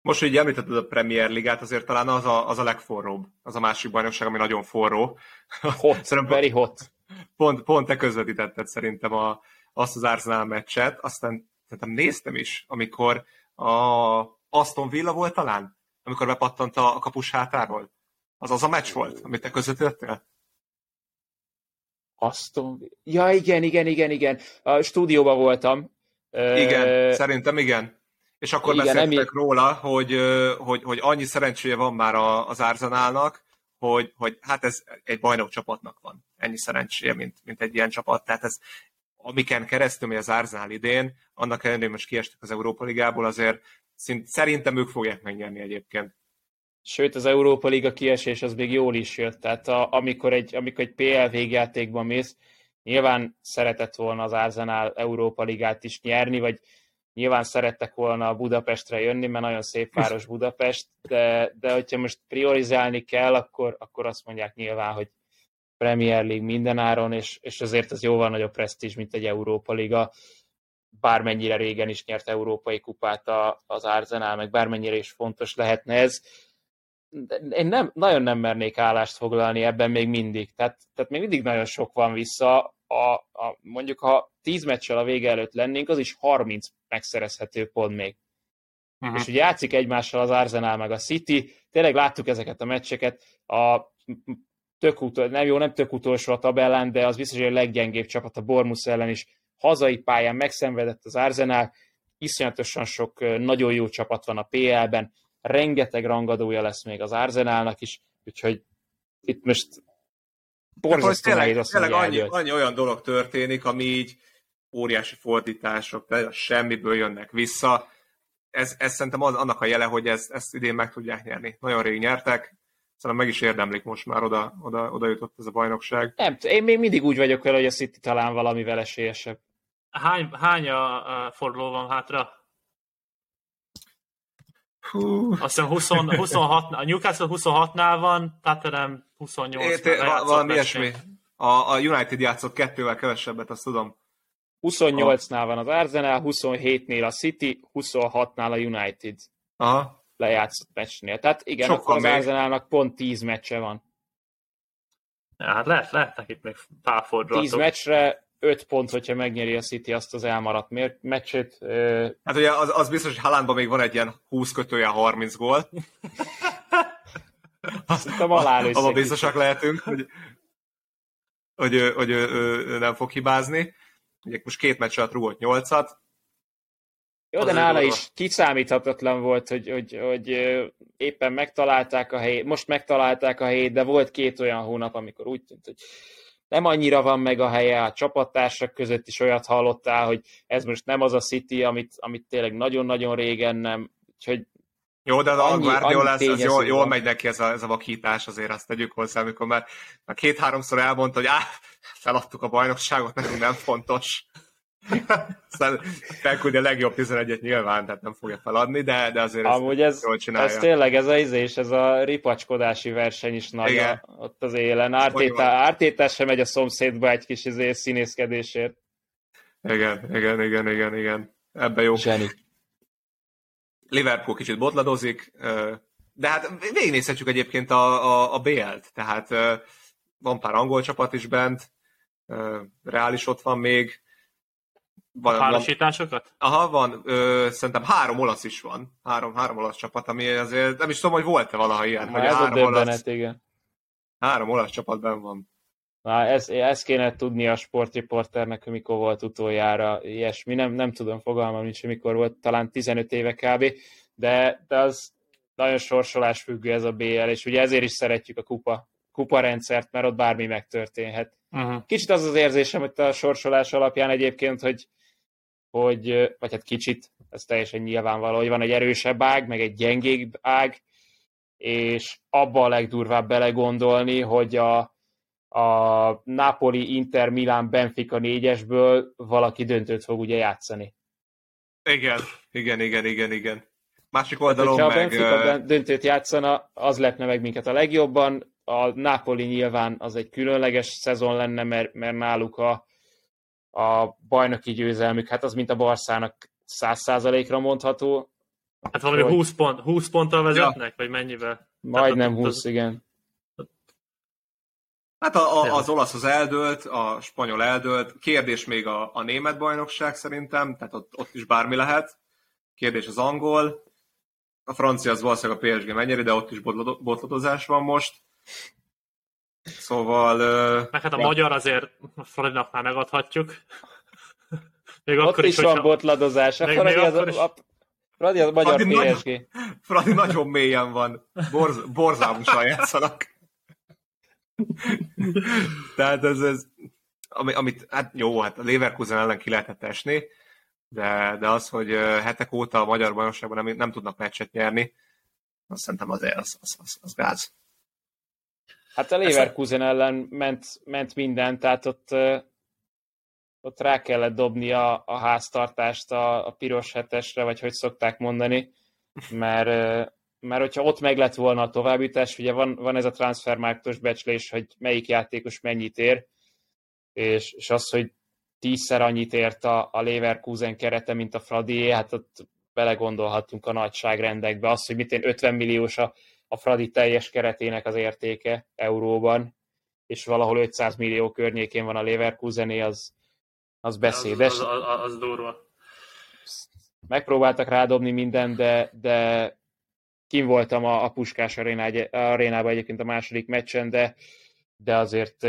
Most, hogy említetted a Premier Ligát, azért talán az a, az a legforróbb, az a másik bajnokság, ami nagyon forró. Hot, <laughs> szerintem, very hot. Pont, pont te közvetítetted szerintem a, azt az Arsenal meccset, aztán szerintem néztem is, amikor a Aston Villa volt talán, amikor bepattant a, a kapus hátáról. Az az a meccs volt, amit te közvetítettél? Aston Ja, igen, igen, igen, igen. A stúdióban voltam. Igen, uh, szerintem igen. És akkor igen, beszéltek emi... róla, hogy, hogy, hogy annyi szerencséje van már az Arzenálnak, hogy, hogy hát ez egy bajnok csapatnak van. Ennyi szerencséje, mint, mint egy ilyen csapat. Tehát ez, amiken keresztül megy az Arzenál idén, annak ellenére, most kiestek az Európa Ligából, azért szint, szerintem ők fogják megnyerni egyébként. Sőt, az Európa Liga kiesés az még jól is jött. Tehát a, amikor, egy, amikor egy PL végjátékban mész, nyilván szeretett volna az Arsenal Európa Ligát is nyerni, vagy nyilván szerettek volna a Budapestre jönni, mert nagyon szép város Budapest, de, de hogyha most priorizálni kell, akkor, akkor azt mondják nyilván, hogy Premier League mindenáron, és, és azért ez jóval nagyobb presztízs, mint egy Európa Liga. Bármennyire régen is nyert európai kupát az Arsenal, meg bármennyire is fontos lehetne ez én nem, nagyon nem mernék állást foglalni ebben még mindig. Tehát, tehát még mindig nagyon sok van vissza. A, a, mondjuk, ha 10 meccsel a vége előtt lennénk, az is 30 megszerezhető pont még. Uh-huh. És ugye játszik egymással az Arsenal meg a City, tényleg láttuk ezeket a meccseket, a tök utol, nem jó, nem tök utolsó a tabellán, de az biztos, hogy a leggyengébb csapat a Bormus ellen is hazai pályán megszenvedett az Arsenal, iszonyatosan sok nagyon jó csapat van a PL-ben, rengeteg rangadója lesz még az Arzenálnak is, úgyhogy itt most borzasztó tényleg, azt tényleg annyi, annyi, olyan dolog történik, ami így óriási fordítások, de semmiből jönnek vissza. Ez, ez szerintem az, annak a jele, hogy ezt, ezt idén meg tudják nyerni. Nagyon rég nyertek, szerintem meg is érdemlik most már, oda, oda, oda jutott ez a bajnokság. Nem, én még mindig úgy vagyok vele, hogy a City talán valamivel esélyesebb. Hány, hány a, a forduló van hátra? Hú. Azt hiszem 20, 26, a Newcastle 26-nál van, Tottenham 28 nál va, Valami ilyesmi. A, a United játszott kettővel kevesebbet, azt tudom. 28-nál van az Arsenal, 27-nél a City, 26-nál a United. Aha. Lejátszott meccsnél. Tehát igen, Sokkal akkor az még. Arsenalnak pont 10 meccse van. Ja, hát lehet, lehetnek itt még pár fordulatok. 10 meccsre 5 pont, hogyha megnyeri a City azt az elmaradt meccsét. Hát ugye az, az biztos, hogy Halánban még van egy ilyen 20 kötője 30 gól. <laughs> Azt abban biztosak lehetünk, hogy, hogy, hogy, hogy ő, ő, nem fog hibázni. Ugye most két meccs alatt rúgott nyolcat. Jó, de nála is kiszámíthatatlan volt, hogy, hogy, hogy éppen megtalálták a helyét, most megtalálták a helyét, de volt két olyan hónap, amikor úgy tűnt, hogy nem annyira van meg a helye, a csapattársak között is olyat hallottál, hogy ez most nem az a City, amit, amit tényleg nagyon-nagyon régen nem, úgyhogy jó, de a Guardiola ez, ez jól, jól megy neki ez a, ez a vakítás, azért azt tegyük hozzá, amikor már, már két-háromszor elmondta, hogy áh, feladtuk a bajnokságot, nekünk nem fontos. Aztán felküldi a legjobb 11-et nyilván, tehát nem fogja feladni, de, de azért Amúgy ez, jól csinálja. Ez tényleg ez a izés, ez a ripacskodási verseny is nagy Igen. a, ott az élen. Ártétás sem megy a szomszédba egy kis izé színészkedésért. Igen, igen, igen, igen, igen. Ebbe jó. Zseni. Liverpool kicsit botladozik, de hát végignézhetjük egyébként a, a, a BL-t, tehát van pár angol csapat is bent, Reál is ott van még, van, párosításokat? Van, aha, van. Ö, szerintem három olasz is van. Három, három olasz csapat, ami azért, nem is tudom, hogy volt-e valaha ilyen. hogy ez három a olasz, igen. Három olasz csapatban van. Na, ez, ezt kéne tudni a sportriporternek, hogy mikor volt utoljára ilyesmi. Nem, nem tudom, fogalmam nincs, hogy mikor volt, talán 15 éve kb. De, de az nagyon sorsolás függő ez a BL, és ugye ezért is szeretjük a kupa, kupa rendszert, mert ott bármi megtörténhet. Uh-huh. Kicsit az az érzésem, hogy a sorsolás alapján egyébként, hogy hogy, vagy hát kicsit, ez teljesen nyilvánvaló, hogy van egy erősebb ág, meg egy gyengébb ág, és abba a legdurvább belegondolni, hogy a, a Napoli, Inter, Milán, Benfica négyesből valaki döntőt fog ugye játszani. Igen, igen, igen, igen, igen. Másik oldalon hát, meg... a Benfica döntőt játszana, az lepne meg minket a legjobban. A Napoli nyilván az egy különleges szezon lenne, mert, mert náluk a, a bajnoki győzelmük, hát az mint a Barszának száz százalékra mondható. Hát valami hogy... 20, pont, 20 ponttal vezetnek, ja. vagy mennyivel? Majdnem hát, 20, az... igen. Hát a, a, az olasz az eldőlt, a spanyol eldőlt. Kérdés még a, a német bajnokság szerintem, tehát ott, ott is bármi lehet. Kérdés az angol. A francia az valószínűleg a PSG mennyire, de ott is botladozás van most. Szóval... Uh, Meg hát a ja. magyar azért Fradinak már megadhatjuk. Még Ott akkor is, is van botladozás. A Fradi az, a, a, Fradi az magyar Fradi PSG. Nagyon, Fradi nagyon mélyen van. Borz, borzalmusan játszanak. Tehát ez, ez ami, amit, hát jó, hát a Leverkusen ellen ki lehetett esni, de, de az, hogy hetek óta a magyar bajnokságban nem, nem tudnak meccset nyerni, azt szerintem azért az, az, az, az gáz. Hát a Leverkusen ellen ment, ment minden, tehát ott, ott rá kellett dobni a, a háztartást a, a piros hetesre, vagy hogy szokták mondani, mert, mert hogyha ott meg lett volna a továbbítás, ugye van, van ez a transfermárktos becslés, hogy melyik játékos mennyit ér, és, és az, hogy tízszer annyit ért a, a Leverkusen kerete, mint a Fradi, hát ott belegondolhatunk a nagyságrendekbe. Az, hogy mit én 50 milliós a a Fradi teljes keretének az értéke euróban, és valahol 500 millió környékén van a Leverkusené, az, az beszédes. Az, az, az, az durva. Megpróbáltak rádobni mindent, de, de kim voltam a, a Puskás arénában egyébként a második meccsen, de, de azért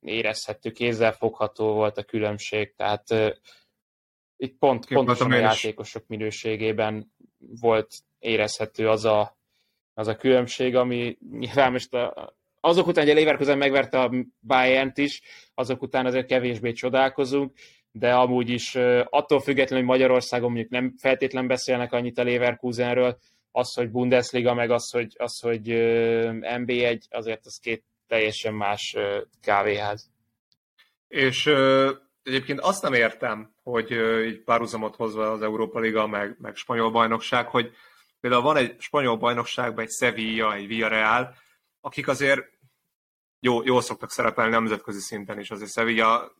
érezhettük, kézzel fogható volt a különbség, tehát itt pont, pontosan a játékosok minőségében volt érezhető az a, az a különbség, ami nyilván most a, azok után, hogy a Leverkusen megverte a bayern is, azok után azért kevésbé csodálkozunk, de amúgy is attól függetlenül, hogy Magyarországon mondjuk nem feltétlen beszélnek annyit a Leverkusenről, az, hogy Bundesliga, meg az, hogy, az, hogy NB1, azért az két teljesen más kávéház. És egyébként azt nem értem, hogy így párhuzamot hozva az Európa Liga, meg, meg spanyol bajnokság, hogy Például van egy spanyol bajnokságban egy Sevilla, egy Villarreal, akik azért jó, jól szoktak szerepelni nemzetközi szinten is, azért Sevilla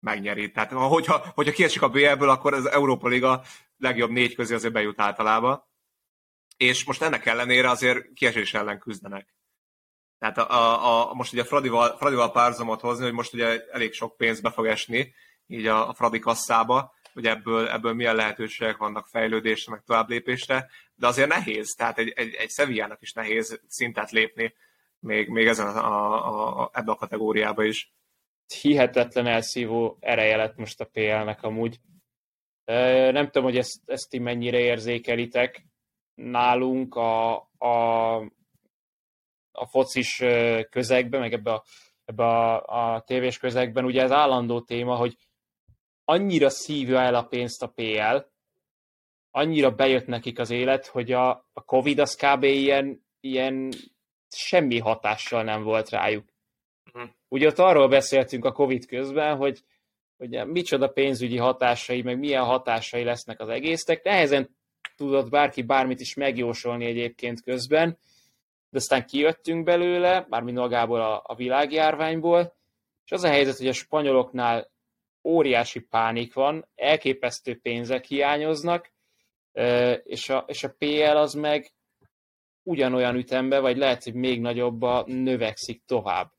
megnyeri. Tehát hogyha, hogyha kiesik a BL-ből, akkor az Európa Liga legjobb négy közé azért bejut általában. És most ennek ellenére azért kiesés ellen küzdenek. Tehát a, a, a, most ugye Fradival, Fradival párhuzamot hozni, hogy most ugye elég sok pénz be fog esni így a, a Fradi kasszába, hogy ebből, ebből milyen lehetőségek vannak fejlődésre, meg tovább lépésre, de azért nehéz, tehát egy, egy, egy Sevillának is nehéz szintet lépni, még, még ezen a, a, a, ebbe a kategóriába is. Hihetetlen elszívó ereje lett most a PL-nek amúgy. Nem tudom, hogy ezt, ezt ti mennyire érzékelitek. Nálunk a, a, a focis közegben, meg ebbe a, ebbe a, a tévés közegben, ugye ez állandó téma, hogy annyira szívja el a pénzt a PL, annyira bejött nekik az élet, hogy a, a Covid az kb. ilyen, ilyen semmi hatással nem volt rájuk. Uh-huh. Ugye ott arról beszéltünk a Covid közben, hogy, hogy micsoda pénzügyi hatásai, meg milyen hatásai lesznek az egésznek. Nehezen tudott bárki bármit is megjósolni egyébként közben, de aztán kijöttünk belőle, mármint magából a, a világjárványból, és az a helyzet, hogy a spanyoloknál óriási pánik van, elképesztő pénzek hiányoznak, és a, és a PL az meg ugyanolyan ütembe, vagy lehet, hogy még nagyobba növekszik tovább.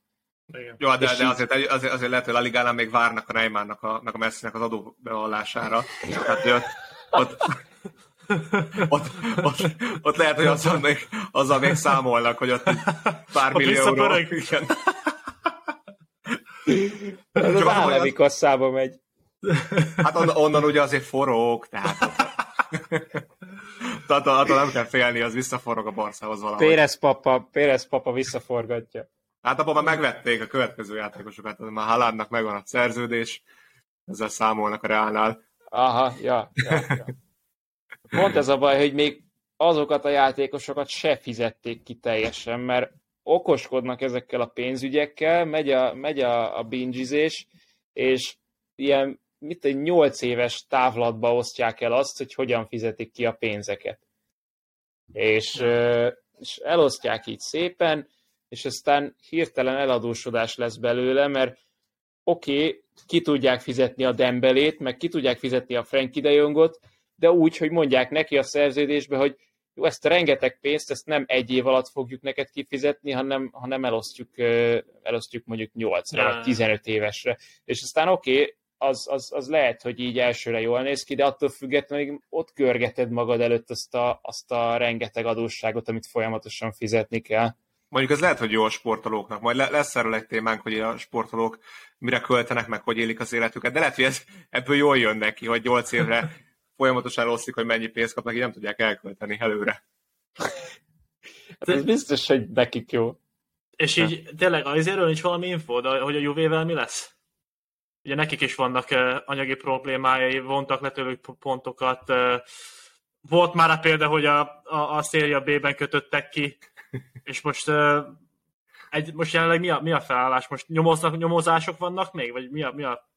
Igen. Jó, de, de azért, azért, azért lehet, hogy a Ligánál még várnak a Neymarnak, a, a Messinek az adóbevallására. Tehát, ott, ott, ott, ott, ott, lehet, hogy azzal még, azzal még számolnak, hogy ott pár ott millió euró. Igen. Ez az állami kasszába megy. Hát onnan, onnan ugye azért forog, tehát tehát attól nem kell félni, az visszaforog a Barszához valahogy. Pérez papa, Pérez papa visszaforgatja. Hát abban már megvették a következő játékosokat, már Haládnak megvan a szerződés, ezzel számolnak a Reálnál. Aha, ja, ja, ja. Pont ez a baj, hogy még azokat a játékosokat se fizették ki teljesen, mert okoskodnak ezekkel a pénzügyekkel, megy a, megy a, a bingizés, és ilyen mit egy 8 éves távlatba osztják el azt, hogy hogyan fizetik ki a pénzeket. És, és elosztják így szépen, és aztán hirtelen eladósodás lesz belőle, mert oké, okay, ki tudják fizetni a Dembelét, meg ki tudják fizetni a Frankie de Jongot, de úgy, hogy mondják neki a szerződésbe, hogy jó, ezt a rengeteg pénzt, ezt nem egy év alatt fogjuk neked kifizetni, hanem, hanem elosztjuk, elosztjuk mondjuk 8-ra, vagy 15 évesre. És aztán oké, okay, az, az, az lehet, hogy így elsőre jól néz ki, de attól függetlenül ott görgeted magad előtt azt a, azt a rengeteg adósságot, amit folyamatosan fizetni kell. Mondjuk ez lehet, hogy jó a sportolóknak, majd lesz erről egy témánk, hogy a sportolók mire költenek, meg hogy élik az életüket, de lehet, hogy ez, ebből jól jön neki, hogy 8 évre folyamatosan rosszik, hogy mennyi pénzt kapnak, így nem tudják elkölteni előre. Hát ez biztos, hogy nekik jó. És így tényleg azért nincs valami info, de hogy a Juvével mi lesz? Ugye nekik is vannak anyagi problémái, vontak le tőlük pontokat. Volt már a példa, hogy a, a, a széria B-ben kötöttek ki, <laughs> és most egy, most jelenleg mi a, mi a felállás? Most nyomoznak, nyomozások vannak még? Vagy mi a, mi a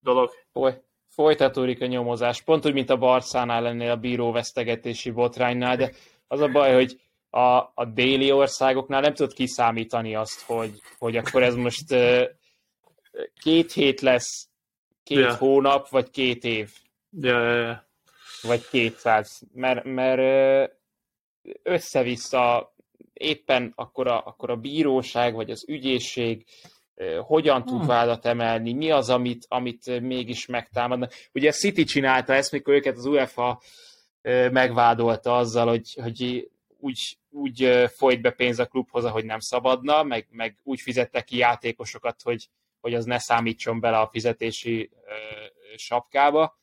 dolog? Foly, folytatódik a nyomozás. Pont úgy, mint a Barszánál lennél a bíró vesztegetési botránynál, de az a baj, hogy a, a déli országoknál nem tudod kiszámítani azt, hogy, hogy akkor ez most két hét lesz, két yeah. hónap, vagy két év. Yeah, yeah, yeah. Vagy kétszáz. Mert, mert össze-vissza éppen akkor a, akkor a bíróság, vagy az ügyészség hogyan tud hmm. vádat emelni, mi az, amit, amit mégis megtámadnak. Ugye a City csinálta ezt, mikor őket az UEFA megvádolta azzal, hogy, hogy úgy, úgy folyt be pénz a klubhoz, ahogy nem szabadna, meg, meg úgy fizettek ki játékosokat, hogy, hogy az ne számítson bele a fizetési ö, sapkába,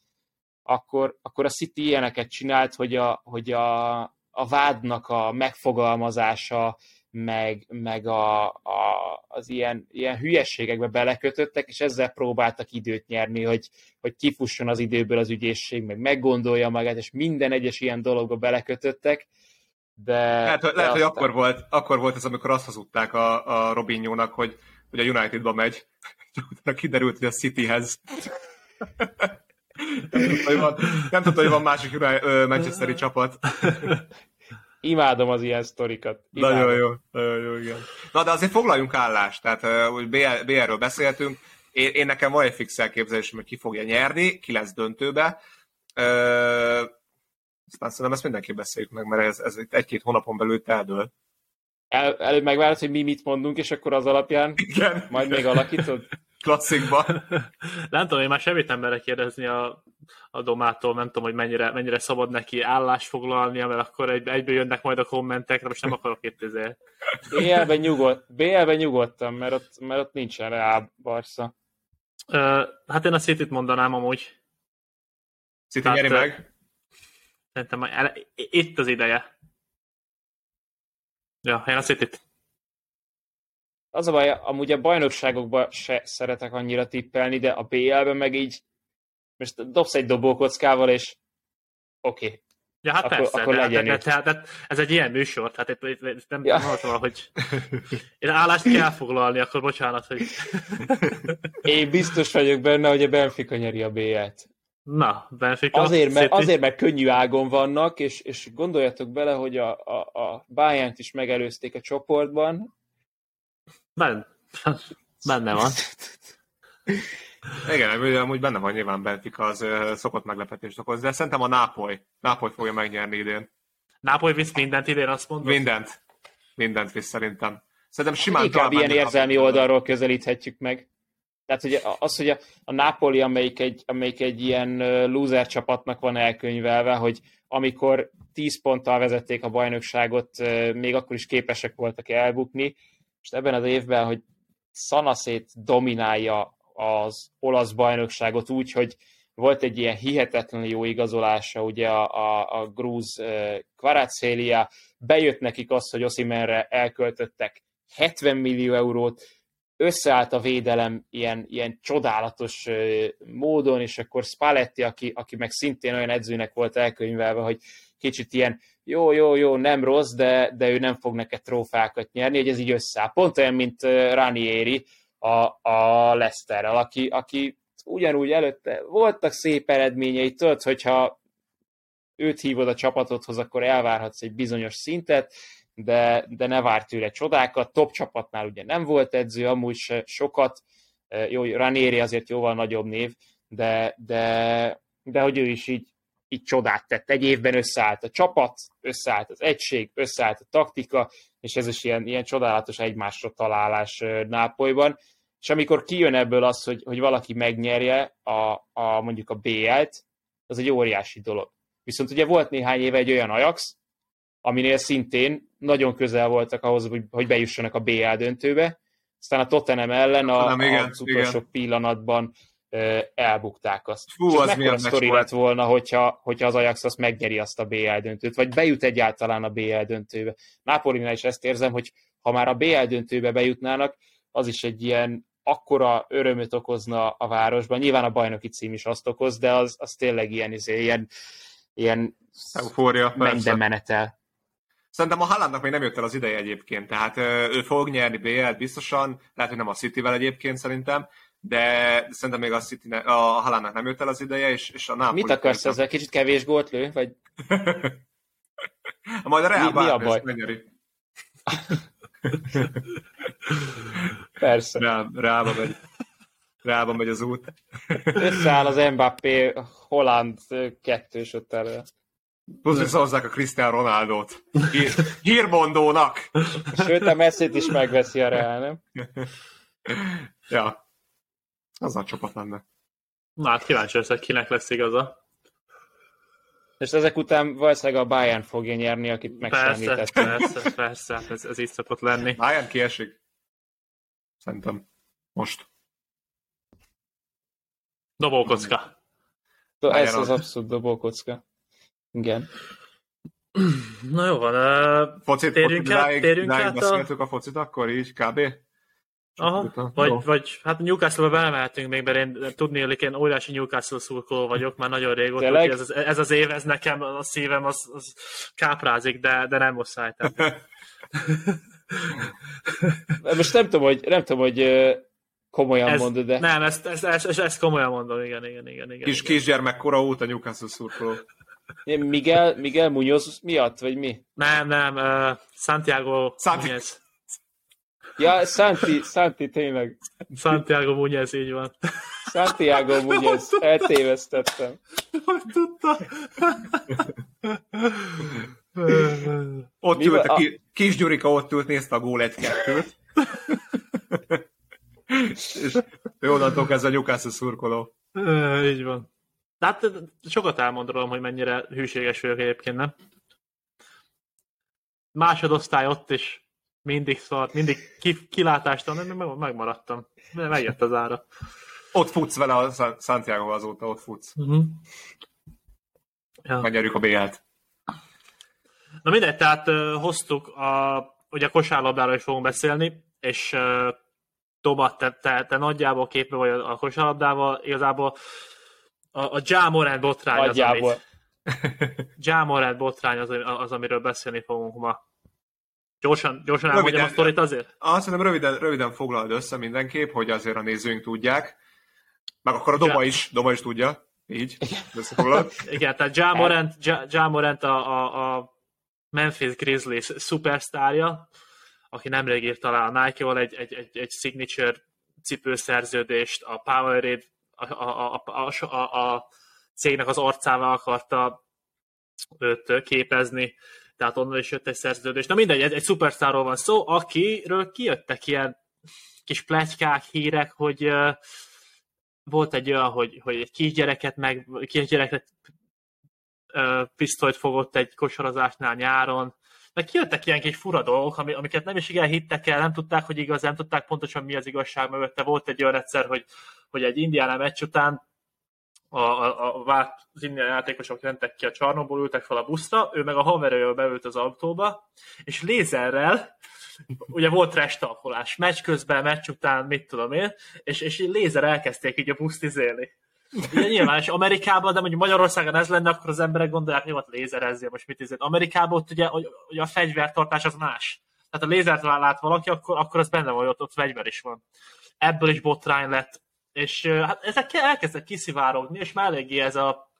akkor, akkor a City ilyeneket csinált, hogy a, hogy a, a vádnak a megfogalmazása, meg, meg a, a, az ilyen, ilyen hülyességekbe belekötöttek, és ezzel próbáltak időt nyerni, hogy, hogy kifusson az időből az ügyészség, meg meggondolja magát, és minden egyes ilyen dologba belekötöttek. De, lehet, de lehet aztán... hogy akkor volt, akkor volt ez, amikor azt hazudták a, a Robinho-nak, hogy hogy a Unitedba megy, csak <laughs> utána kiderült, hogy a Cityhez. <laughs> nem tudta, hogy van, nem tudta, hogy van másik Manchesteri csapat. <laughs> Imádom az ilyen sztorikat. Imádom. Nagyon jó, nagyon jó, igen. Na, de azért foglaljunk állást, tehát hogy BL, BL-ről beszéltünk, én, én nekem van egy fix elképzelésem, hogy ki fogja nyerni, ki lesz döntőbe. Ö, aztán szerintem ezt mindenki beszéljük meg, mert ez, ez egy-két hónapon belül eldől. El, előbb megvárod, hogy mi mit mondunk, és akkor az alapján Igen. majd még alakítod? <laughs> Klasszikban. <laughs> nem tudom, én már semmit nem merek kérdezni a, a domától, nem tudom, hogy mennyire, mennyire szabad neki állást foglalnia, mert akkor egy, egyből jönnek majd a kommentek, de most nem akarok itt ezért. BL-ben nyugodt, BL-ben nyugodtam, mert ott, mert ott nincsen Real Barca. Uh, hát én a City-t mondanám amúgy. City nyeri meg? Szerintem itt az ideje. Ja, én a City-t. Az a baj, amúgy a bajnokságokban se szeretek annyira tippelni, de a BL-ben meg így most dobsz egy dobókockával, és oké. Okay. Ja, hát akkor, persze, akkor de, legyen de, de, de, de, ez egy ilyen műsor, tehát itt, itt, itt nem ja. van, hogy én állást kell foglalni, akkor bocsánat, hogy... én biztos vagyok benne, hogy a Benfica nyeri a B-et. Na, Benfica. Azért, mert, azért, mert könnyű ágon vannak, és, és gondoljatok bele, hogy a, a, a bayern is megelőzték a csoportban. Ben, benne van. Igen, amúgy benne van nyilván Benfica, az szokott meglepetést okoz, de szerintem a Nápoly. Nápoly fogja megnyerni idén. Nápoly visz mindent idén, azt mondod? Mindent. Mindent visz szerintem. Szerintem simán Inkább ilyen érzelmi oldalról közelíthetjük meg. Tehát hogy az, hogy a, a Napoli, amelyik egy, amelyik egy ilyen loser csapatnak van elkönyvelve, hogy amikor 10 ponttal vezették a bajnokságot, még akkor is képesek voltak elbukni, és ebben az évben, hogy szanaszét dominálja az olasz bajnokságot úgy, hogy volt egy ilyen hihetetlen jó igazolása, ugye a, a, a grúz Kvaratszélia, bejött nekik az, hogy Oszimenre elköltöttek 70 millió eurót, összeállt a védelem ilyen, ilyen csodálatos módon, és akkor Spalletti, aki, aki meg szintén olyan edzőnek volt elkönyvelve, hogy kicsit ilyen jó, jó, jó, nem rossz, de, de ő nem fog neked trófákat nyerni, hogy ez így összeáll. Pont olyan, mint Ranieri a, a Leicesterrel, aki, aki ugyanúgy előtte voltak szép eredményei, tudod, hogyha őt hívod a csapatodhoz, akkor elvárhatsz egy bizonyos szintet, de, de ne vár tőle csodákat. Top csapatnál ugye nem volt edző, amúgy se sokat. Jó, Ranieri azért jóval nagyobb név, de, de, de hogy ő is így, így csodát tett. Egy évben összeállt a csapat, összeállt az egység, összeállt a taktika, és ez is ilyen, ilyen csodálatos egymásra találás Nápolyban. És amikor kijön ebből az, hogy, hogy valaki megnyerje a, a mondjuk a BL-t, az egy óriási dolog. Viszont ugye volt néhány éve egy olyan Ajax, aminél szintén nagyon közel voltak ahhoz, hogy, hogy bejussanak a BL döntőbe, aztán a Tottenham ellen a, Nem, igen, az utolsó igen. pillanatban elbukták azt. Fú, És az mekkora sztori lett volna, hogyha, hogyha az Ajax azt megnyeri azt a BL döntőt, vagy bejut egyáltalán a BL döntőbe. Nápolinál is ezt érzem, hogy ha már a BL döntőbe bejutnának, az is egy ilyen akkora örömöt okozna a városban. Nyilván a bajnoki cím is azt okoz, de az, az tényleg ilyen, izé, ilyen, ilyen Eufória, menetel. Szerintem a Haalandnak még nem jött el az ideje egyébként, tehát ő fog nyerni BL-t biztosan, lehet, hogy nem a City-vel egyébként szerintem, de szerintem még a, City ne, a Haalandnak nem jött el az ideje, és, és a Napoli... Mit akarsz szerintem... ezzel? Kicsit kevés gólt lő? Vagy... <laughs> Majd a Real mi, mi a baj? megnyeri. <laughs> Persze. Real, Realba megy. Realba megy az út. Összeáll az Mbappé Holland kettős ott elő. Visszahozzák a Cristiano Ronaldo-t. Hír, hírmondónak. Sőt, a messi is megveszi a Real, nem? ja. Az a csapat lenne. Na hát kíváncsi leszek, kinek lesz igaza. És ezek után valószínűleg a Bayern fogja nyerni, akit megsemmített. Persze, persze, persze, ez, ez így szokott lenni. Bayern kiesik. Szerintem. Most. Dobókocka. Ez az abszolút dobókocka. Igen. Na jó van, uh, focit, térjünk focit, át, dáig, térjünk dáig át beszéltük a... a focit akkor így, kb. Aha, vagy, vagy hát Newcastle-ba belemeltünk még, mert én tudni hogy én óriási Newcastle szurkoló vagyok, már nagyon régóta, hogy ez, ez, az év, ez nekem a szívem az, az káprázik, de, de nem muszáj. <laughs> Most nem tudom, hogy, nem tudom, hogy komolyan ez, mondod, de... Nem, ezt, ezt, ezt, ezt, komolyan mondom, igen, igen, igen. igen Kis igen. kisgyermek kora óta Newcastle szurkoló. Miguel, Miguel Munoz miatt, vagy mi? Nem, nem, uh, Santiago Santi... Muñez. Ja, Santi, Santi tényleg. Santiago Muñez, így van. Santiago Muñez, eltévesztettem. Hogy tudta? ott Mi ült, a, a kis Gyurika ott ült, nézte a gól egy kettőt. <laughs> és ő onnantól kezdve Newcastle szurkoló. így van. Hát sokat elmond rólam, hogy mennyire hűséges vagyok egyébként, nem? Másodosztály ott is mindig szart, mindig kilátástalan, meg, megmaradtam. Megjött az ára. Ott futsz vele a Santiago azóta, ott futsz. Uh-huh. Ja. Megnyerjük a BL-t. Na mindegy, tehát uh, hoztuk, a, ugye a kosárlabdáról is fogunk beszélni, és uh, Toba, te, te, te nagyjából képbe vagy a, a kosárlabdával, igazából a, a botrány nagyjából. az, amit, ja botrány az, az, amiről beszélni fogunk ma. Gyorsan, gyorsan elmondjam a sztorit azért? Azt hiszem, röviden, röviden foglald össze mindenképp, hogy azért a nézőink tudják. Meg akkor a Doba ja. is, Doba is tudja. Így, összefoglalt. <laughs> Igen, tehát Ja Morant, ja, ja Morant a, a, a Memphis Grizzlies szupersztárja, aki nemrég írt alá a Nike-val egy, egy, egy, egy signature cipőszerződést, a Powerade a, a, a, a, a, cégnek az arcával akarta őt képezni, tehát onnan is jött egy szerződés. Na mindegy, egy, egy szupersztárról van szó, akiről kijöttek ilyen kis pletykák, hírek, hogy uh, volt egy olyan, hogy, hogy egy kisgyereket meg, kisgyereket uh, pisztolyt fogott egy kosarazásnál nyáron, meg kijöttek ilyen kis fura dolgok, amiket nem is igen hittek el, nem tudták, hogy igaz, nem tudták pontosan mi az igazság mögötte. Volt egy olyan egyszer, hogy, hogy egy indián meccs után a, a, a vált, az indián játékosok mentek ki a csarnokból, ültek fel a buszra, ő meg a haverőjől beült az autóba, és lézerrel, ugye volt restalkolás, meccs közben, meccs után, mit tudom én, és, és lézer elkezdték így a buszt izélni. Ugye nyilván, és Amerikában, de mondjuk Magyarországon ez lenne, akkor az emberek gondolják, hogy ott lézerezzél, most mit izél. Amerikában ott ugye, ugye a fegyvertartás az más. Tehát a lézert lát valaki, akkor, akkor az benne van, hogy ott, ott fegyver is van. Ebből is botrány lett. És hát ezek elkezdtek kiszivárogni, és már eléggé ez a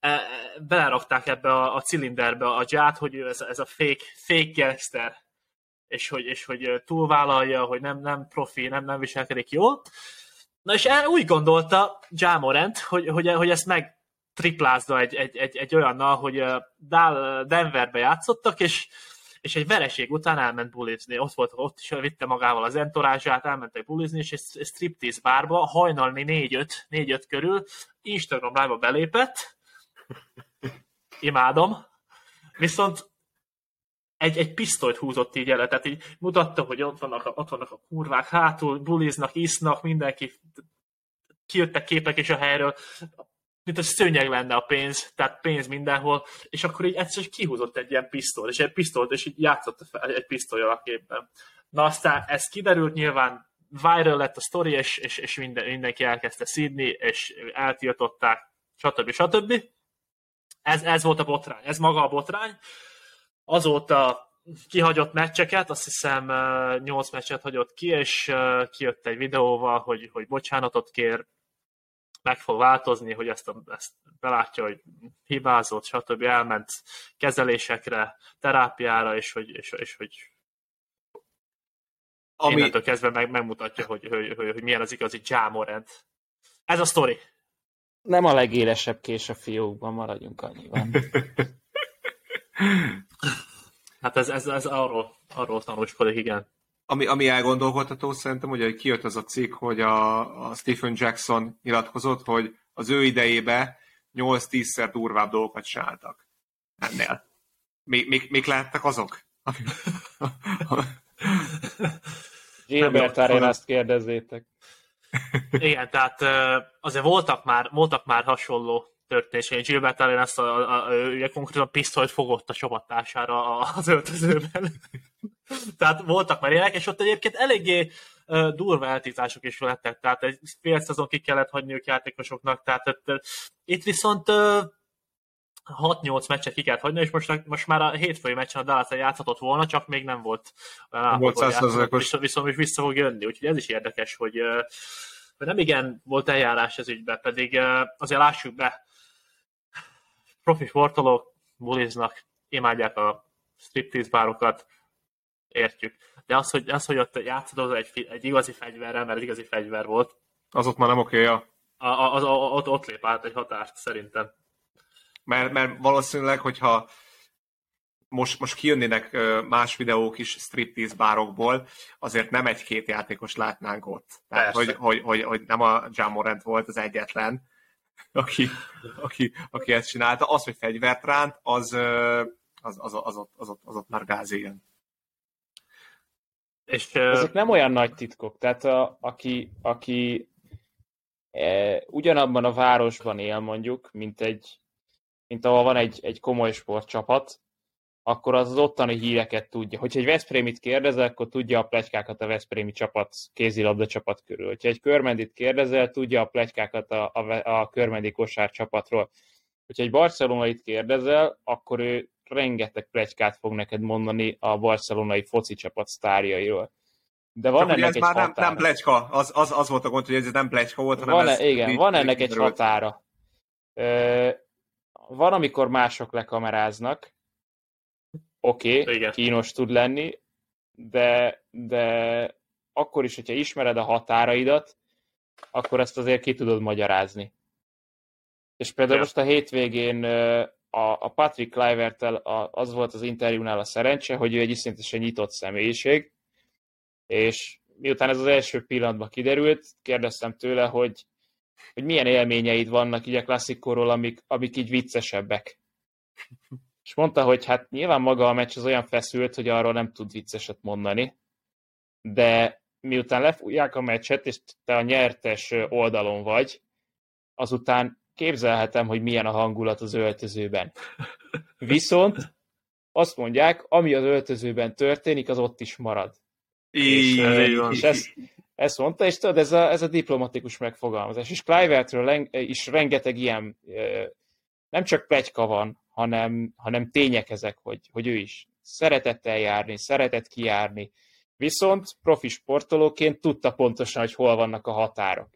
e, belerakták ebbe a, a cilinderbe a ját, hogy ez, ez a fake, fake gangster, és hogy, és hogy túlvállalja, hogy nem, nem profi, nem, nem viselkedik jól. Na és úgy gondolta Jamorant, hogy, hogy, hogy ezt meg triplázza egy, egy, egy, egy olyannal, hogy Denverbe játszottak, és, és egy vereség után elment bulizni. Ott volt, ott is vitte magával az entorázsát, elmentek bulizni, és egy striptease bárba hajnalni 4-5, 4-5 körül Instagram live belépett. Imádom. Viszont egy, egy pisztolyt húzott így el, tehát így mutatta, hogy ott vannak, a, ott vannak a kurvák hátul, buliznak, isznak, mindenki kijöttek képek is a helyről, mint a szőnyeg lenne a pénz, tehát pénz mindenhol, és akkor így egyszer kihúzott egy ilyen pisztolyt, és egy pisztolyt, és így játszott fel egy pisztolyal a képben. Na aztán ez kiderült, nyilván viral lett a sztori, és, és, és minden, mindenki elkezdte szídni, és eltiltották, stb. stb. Ez, ez volt a botrány, ez maga a botrány, azóta kihagyott meccseket, azt hiszem 8 meccset hagyott ki, és kijött egy videóval, hogy, hogy bocsánatot kér, meg fog változni, hogy ezt, a, ezt belátja, hogy hibázott, stb. elment kezelésekre, terápiára, és hogy, és, és hogy Ami... innentől kezdve meg, megmutatja, hogy, hogy, hogy, hogy milyen az igazi Jámorent. Ez a sztori. Nem a legélesebb kés a fiókban, maradjunk annyiban. <laughs> Hát ez, ez, ez arról, arról tanúskodik, igen. Ami, ami elgondolkodható szerintem, hogy kijött az a cikk, hogy a, a Stephen Jackson nyilatkozott, hogy az ő idejébe 8-10-szer durvább dolgokat csináltak ennél. Még, még, még lehettek azok? <laughs> Gilbert ezt kérdezzétek. <laughs> Igen, tehát azért voltak már, voltak már hasonló történés, hogy Gilbert ezt a, a, a, ugye konkrétan pisztolyt fogott a csapatására az öltözőben. Tehát voltak már ilyenek, és ott egyébként eléggé durva eltítások is lettek, tehát egy fél szezon ki kellett hagyni ők játékosoknak, tehát uh, itt viszont uh, 6-8 meccset ki kellett hagyni, és most, most már a hétfői meccsen a dallas játszhatott volna, csak még nem volt viszont, viszont is vissza fog jönni, úgyhogy ez is érdekes, hogy, hogy nem igen volt eljárás ez ügyben, pedig azért lássuk be, profi sportolók buliznak, imádják a striptease bárokat, értjük. De az, hogy, az, hogy ott játszod egy, egy igazi fegyverrel, mert egy igazi fegyver volt. Az ott már nem oké, ja. A, a, az, a, ott, ott lép át egy határt, szerintem. Mert, mert valószínűleg, hogyha most, most kijönnének más videók is striptease bárokból, azért nem egy-két játékos látnánk ott. Tehát, hogy, hogy, hogy, hogy, nem a Jamorant volt az egyetlen, aki, aki, aki ezt csinálta. Az, hogy fegyvert ránt, az, az, az, az, ott, az, ott, az ott már gáz igen. És. Ezek nem olyan nagy titkok, tehát a, aki, aki e, ugyanabban a városban él mondjuk, mint egy mint ahol van egy, egy komoly sportcsapat, akkor az az ottani híreket tudja. Hogyha egy Veszprémit kérdezel, akkor tudja a plegykákat a Veszprémi csapat, kézilabda csapat körül. Hogyha egy Körmendit kérdezel, tudja a plegykákat a, a, a Körmendi kosár csapatról. Hogyha egy Barcelonait kérdezel, akkor ő rengeteg plegykát fog neked mondani a barcelonai foci csapat sztárjairól. De van Csak ennek ez egy már határa. nem, nem plegyka, az, az, az volt a gond, hogy ez nem plegyka volt, hanem van, ez... Igen, van ennek egy határa. Ö, van, amikor mások lekameráznak, oké, okay, kínos tud lenni, de, de akkor is, hogyha ismered a határaidat, akkor ezt azért ki tudod magyarázni. És például ja. most a hétvégén a, a Patrick Clivertel az volt az interjúnál a szerencse, hogy ő egy iszonyatosan nyitott személyiség, és miután ez az első pillanatban kiderült, kérdeztem tőle, hogy, hogy milyen élményeid vannak így a klasszikóról, amik, amik így viccesebbek. <laughs> És mondta, hogy hát nyilván maga a meccs az olyan feszült, hogy arról nem tud vicceset mondani, de miután lefújják a meccset, és te a nyertes oldalon vagy, azután képzelhetem, hogy milyen a hangulat az öltözőben. Viszont azt mondják, ami az öltözőben történik, az ott is marad. és, és ezt, ezt mondta, és tudod, ez a, ez a diplomatikus megfogalmazás. És Clivertről is rengeteg ilyen, nem csak plegyka van, hanem, hanem tények ezek, hogy, hogy ő is szeretett eljárni, szeretett kijárni, viszont profi sportolóként tudta pontosan, hogy hol vannak a határok.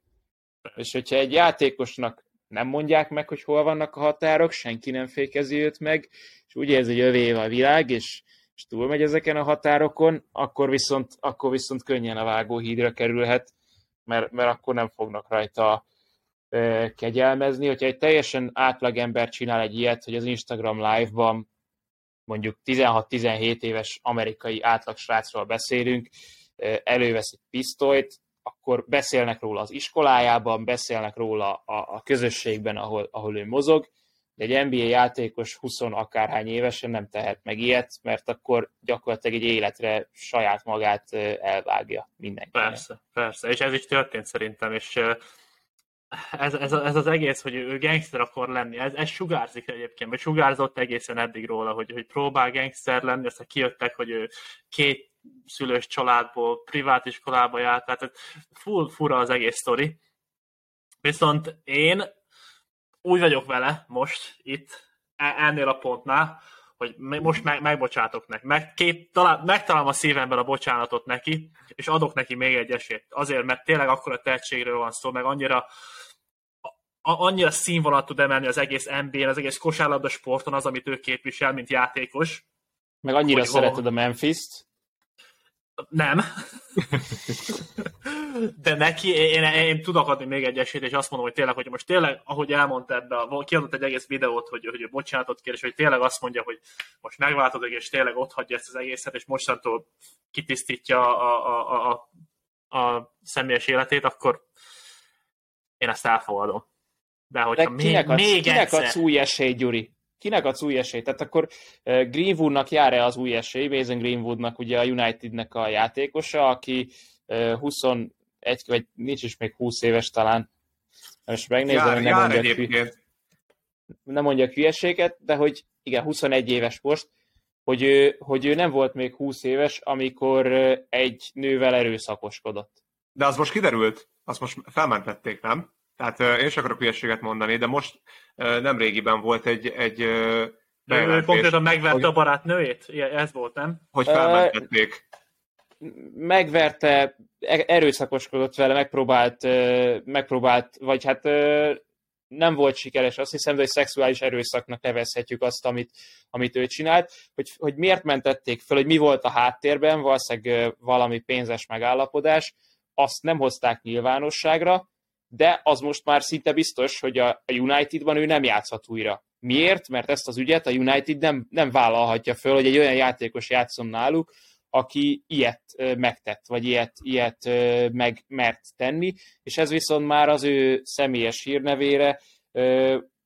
És hogyha egy játékosnak nem mondják meg, hogy hol vannak a határok, senki nem fékezi őt meg, és úgy érzi, hogy övé a világ, és, és túlmegy ezeken a határokon, akkor viszont, akkor viszont könnyen a vágóhídra kerülhet, mert, mert akkor nem fognak rajta e, kegyelmezni. Hogyha egy teljesen átlag ember csinál egy ilyet, hogy az Instagram live-ban mondjuk 16-17 éves amerikai átlag srácról beszélünk, elővesz egy pisztolyt, akkor beszélnek róla az iskolájában, beszélnek róla a, a közösségben, ahol, ahol ő mozog, de egy NBA játékos 20 akárhány évesen nem tehet meg ilyet, mert akkor gyakorlatilag egy életre saját magát elvágja mindenki. Persze, persze, és ez is történt szerintem, és ez, ez, ez az egész, hogy ő gangster akar lenni, ez, ez sugárzik egyébként, vagy sugárzott egészen eddig róla, hogy, hogy próbál gangster lenni, aztán kijöttek, hogy ő két szülős családból, privát iskolába járt, tehát full fura az egész sztori. Viszont én úgy vagyok vele most itt, e, ennél a pontnál, hogy most meg, megbocsátok neki. Meg, két, talál, megtalálom a szívemben a bocsánatot neki, és adok neki még egy esélyt. Azért, mert tényleg akkor a tehetségről van szó, meg annyira annyira színvonalat tud emelni az egész NBA-n, az egész kosárlabda sporton az, amit ő képvisel, mint játékos. Meg annyira szereted a Memphis-t. Nem. <laughs> De neki, én, én, tudok adni még egy esélyt, és azt mondom, hogy tényleg, hogy most tényleg, ahogy elmondta ebbe, a, kiadott egy egész videót, hogy, hogy bocsánatot kér, és hogy tényleg azt mondja, hogy most megváltozik, és tényleg ott hagyja ezt az egészet, és mostantól kitisztítja a, a, a, a, a személyes életét, akkor én ezt elfogadom. De hogyha De kinek még, adsz, még kinek egyszer... adsz új esély, Gyuri? Kinek adsz új esélyt? Tehát akkor Greenwoodnak jár-e az új esély? Mason Greenwoodnak ugye a Unitednek a játékosa, aki 21, vagy nincs is még 20 éves talán. Most megnézem, jár, nem, mondjak hű, nem mondjak hülyeséget, de hogy igen, 21 éves most, hogy ő, hogy ő nem volt még 20 éves, amikor egy nővel erőszakoskodott. De az most kiderült? Azt most felmentették, nem? Tehát én is akarok hülyeséget mondani, de most nem régiben volt egy, egy ő konkrétan megverte hogy, a barátnőjét? Ez volt, nem? Hogy felmentették. Megverte, e-, erőszakoskodott vele, megpróbált, megpróbált, vagy hát nem volt sikeres, azt hiszem, hogy szexuális erőszaknak nevezhetjük azt, amit, amit ő csinált, hogy, hogy miért mentették fel, hogy mi volt a háttérben, valószínűleg valami pénzes megállapodás, azt nem hozták nyilvánosságra, de az most már szinte biztos, hogy a, Unitedban ő nem játszhat újra. Miért? Mert ezt az ügyet a United nem, nem vállalhatja föl, hogy egy olyan játékos játszon náluk, aki ilyet megtett, vagy ilyet, ilyet meg mert tenni, és ez viszont már az ő személyes hírnevére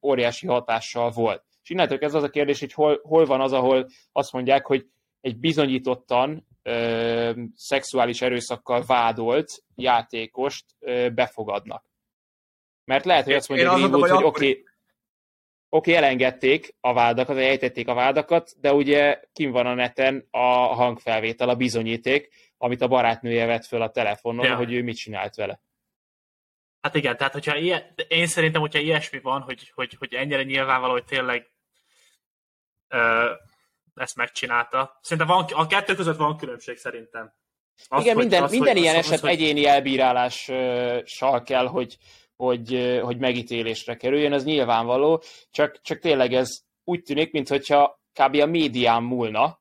óriási hatással volt. És innentől ez az a kérdés, hogy hol, hol van az, ahol azt mondják, hogy egy bizonyítottan ö, szexuális erőszakkal vádolt játékost ö, befogadnak. Mert lehet, hogy azt mondja Greenwood, hogy oké, okay, oké, okay, elengedték a vádakat, vagy ejtették a vádakat, de ugye kim van a neten a hangfelvétel, a bizonyíték, amit a barátnője vett föl a telefonon, ja. hogy ő mit csinált vele. Hát igen, tehát hogyha ilyen, én szerintem, hogyha ilyesmi van, hogy, hogy, hogy ennyire nyilvánvaló, hogy tényleg ö, ezt megcsinálta. Szerintem van, a kettő között van különbség szerintem. Az, igen, minden, az, minden hogy, ilyen az, eset az, hogy... egyéni elbírálással kell, hogy, hogy, hogy megítélésre kerüljön, ez nyilvánvaló, csak, csak tényleg ez úgy tűnik, mintha kb. a médián múlna,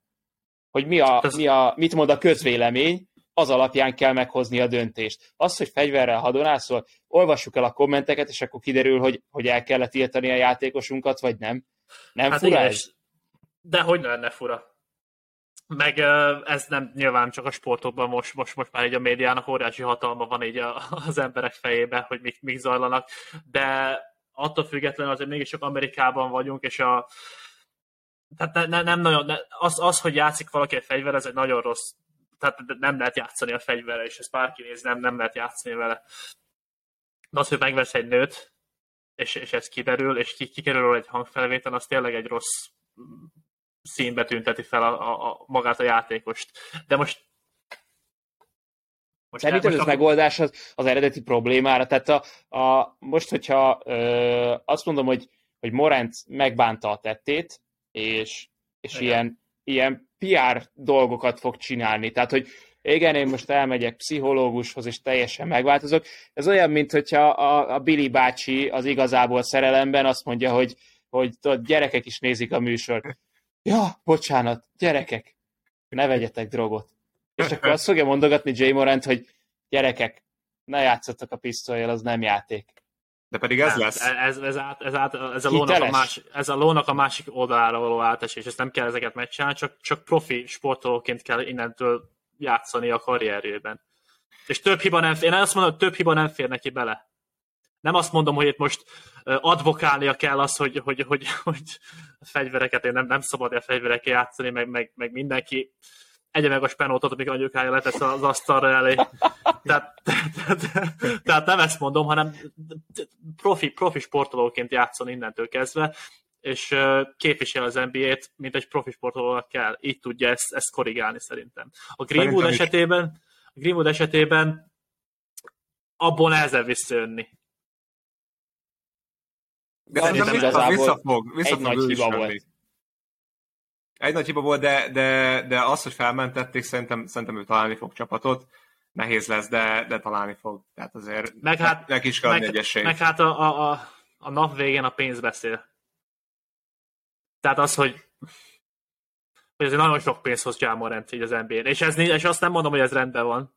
hogy mi a, mi a, mit mond a közvélemény, az alapján kell meghozni a döntést. Az, hogy fegyverrel hadonászol, olvassuk el a kommenteket, és akkor kiderül, hogy, hogy el kellett tiltani a játékosunkat, vagy nem. Nem hát fura ez? De hogy lenne fura? Meg ez nem nyilván csak a sportokban most, most, most már így a médiának óriási hatalma van így a, <laughs> az emberek fejében, hogy mik, mik zajlanak, de attól függetlenül azért mégis csak Amerikában vagyunk, és a tehát ne, ne, nem nagyon, ne, az, az, hogy játszik valaki egy fegyver, ez egy nagyon rossz, tehát nem lehet játszani a fegyverre, és ezt bárki néz, nem, nem lehet játszani vele. De az, hogy megvesz egy nőt, és, és ez kiderül, és ki, kikerül egy hangfelvétel, az tényleg egy rossz színbe tünteti fel a, a, a, magát a játékost. De most most Szerintem ez a megoldás az, az eredeti problémára. Tehát a, a, most, hogyha ö, azt mondom, hogy, hogy Morant megbánta a tettét, és, és ilyen, ilyen PR dolgokat fog csinálni. Tehát, hogy igen, én most elmegyek pszichológushoz, és teljesen megváltozok. Ez olyan, mint hogyha a, a Billy bácsi az igazából szerelemben azt mondja, hogy, hogy tudod, gyerekek is nézik a műsort ja, bocsánat, gyerekek, ne vegyetek drogot. És akkor azt fogja mondogatni Jay Morant, hogy gyerekek, ne játszatok a pisztolyjal, az nem játék. De pedig ez nem, lesz. Ez, ez, át, ez, át, ez, a lónak a más, ez a lónak a másik oldalára való átesés, ezt nem kell ezeket megcsinálni, csak, csak profi sportolóként kell innentől játszani a karrierjében. És több hiba nem fér, én azt mondom, hogy több hiba nem fér neki bele. Nem azt mondom, hogy itt most advokálnia kell az, hogy, hogy, hogy, hogy a fegyvereket, én nem, nem szabad a fegyverekkel játszani, meg, meg, meg mindenki egye meg a spenótot, amíg anyukája letesz az asztalra elé. Tehát, tehát, tehát nem ezt mondom, hanem profi, profi sportolóként játszon innentől kezdve, és képvisel az NBA-t, mint egy profi sportolónak kell. Így tudja ezt, ezt korrigálni szerintem. A Greenwood esetében, a Greenwood esetében abból nehezebb visszajönni. De szerintem igazából visszafog, visszafog egy nagy hiba volt. Egy nagy hiba volt, de, de, de az, hogy felmentették, szerintem, szerintem ő találni fog csapatot. Nehéz lesz, de, de találni fog. Tehát azért meg hát, neki is kell meg, egy Meg hát a, a, a, a nap végén a pénz beszél. Tehát az, hogy hogy ez nagyon sok pénz hoz Jámorent így az NBA-n. És, ez, és azt nem mondom, hogy ez rendben van,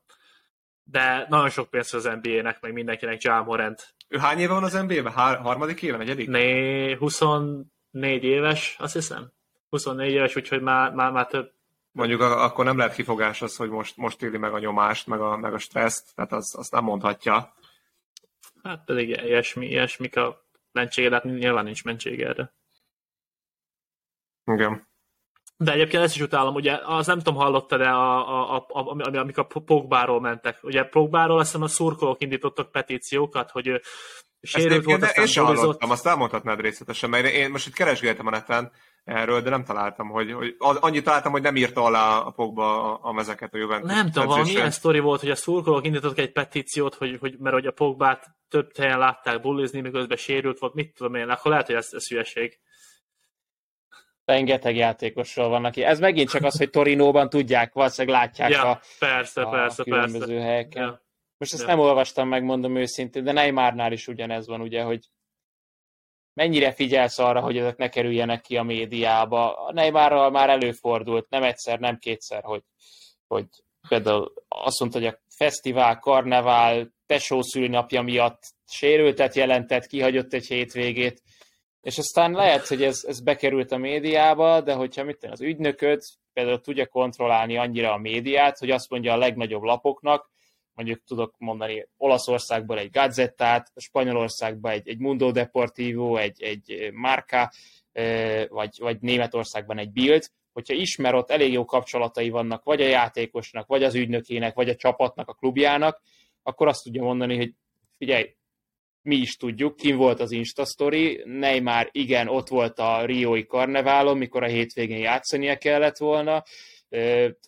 de nagyon sok pénz az NBA-nek, meg mindenkinek Jámorent. Ő hány éve van az NBA-ben? Hár, harmadik éve, negyedik? Né, 24 éves, azt hiszem. 24 éves, úgyhogy már, már, már több. Mondjuk akkor nem lehet kifogás az, hogy most, most éli meg a nyomást, meg a, meg a stresszt, tehát az, azt nem mondhatja. Hát pedig ilyesmi, ilyesmik a mentsége, de hát nyilván nincs mentsége erre. Igen. De egyébként ezt is utálom, ugye, az nem tudom, hallottad de a, a, a, a, amik a Pogbáról mentek. Ugye Pogbáról azt hiszem a szurkolók indítottak petíciókat, hogy sérült volt, aztán én sem hallottam, azt elmondhatnád részletesen, mert én most itt keresgéltem a neten erről, de nem találtam, hogy, hogy annyit találtam, hogy nem írta alá a Pogba a, a mezeket a Juventus. Nem tudom, valami ilyen sztori volt, hogy a szurkolók indítottak egy petíciót, hogy, hogy mert hogy a Pogbát több helyen látták bullizni, miközben sérült volt, mit tudom én, akkor lehet, hogy ez, ez hülyeség rengeteg játékosról van, aki. Ez megint csak az, hogy Torinóban tudják, valószínűleg látják ja, a, persze, a persze, különböző persze. helyeken. Ja. Most ezt ja. nem olvastam, megmondom őszintén, de Neymarnál is ugyanez van, ugye, hogy mennyire figyelsz arra, hogy ezek ne kerüljenek ki a médiába. A Neymarral már előfordult, nem egyszer, nem kétszer, hogy, hogy például azt mondta, hogy a fesztivál, karnevál, tesó szülnapja miatt sérültet jelentett, kihagyott egy hétvégét, és aztán lehet, hogy ez, ez bekerült a médiába, de hogyha mit az ügynököd például tudja kontrollálni annyira a médiát, hogy azt mondja a legnagyobb lapoknak, mondjuk tudok mondani Olaszországból egy Gazettát, Spanyolországban egy, egy Mundo Deportivo, egy, egy Marca, vagy, vagy Németországban egy Bild, hogyha ismer ott elég jó kapcsolatai vannak, vagy a játékosnak, vagy az ügynökének, vagy a csapatnak, a klubjának, akkor azt tudja mondani, hogy figyelj, mi is tudjuk, kim volt az Insta Story, Neymar igen, ott volt a Riói karneválon, mikor a hétvégén játszania kellett volna,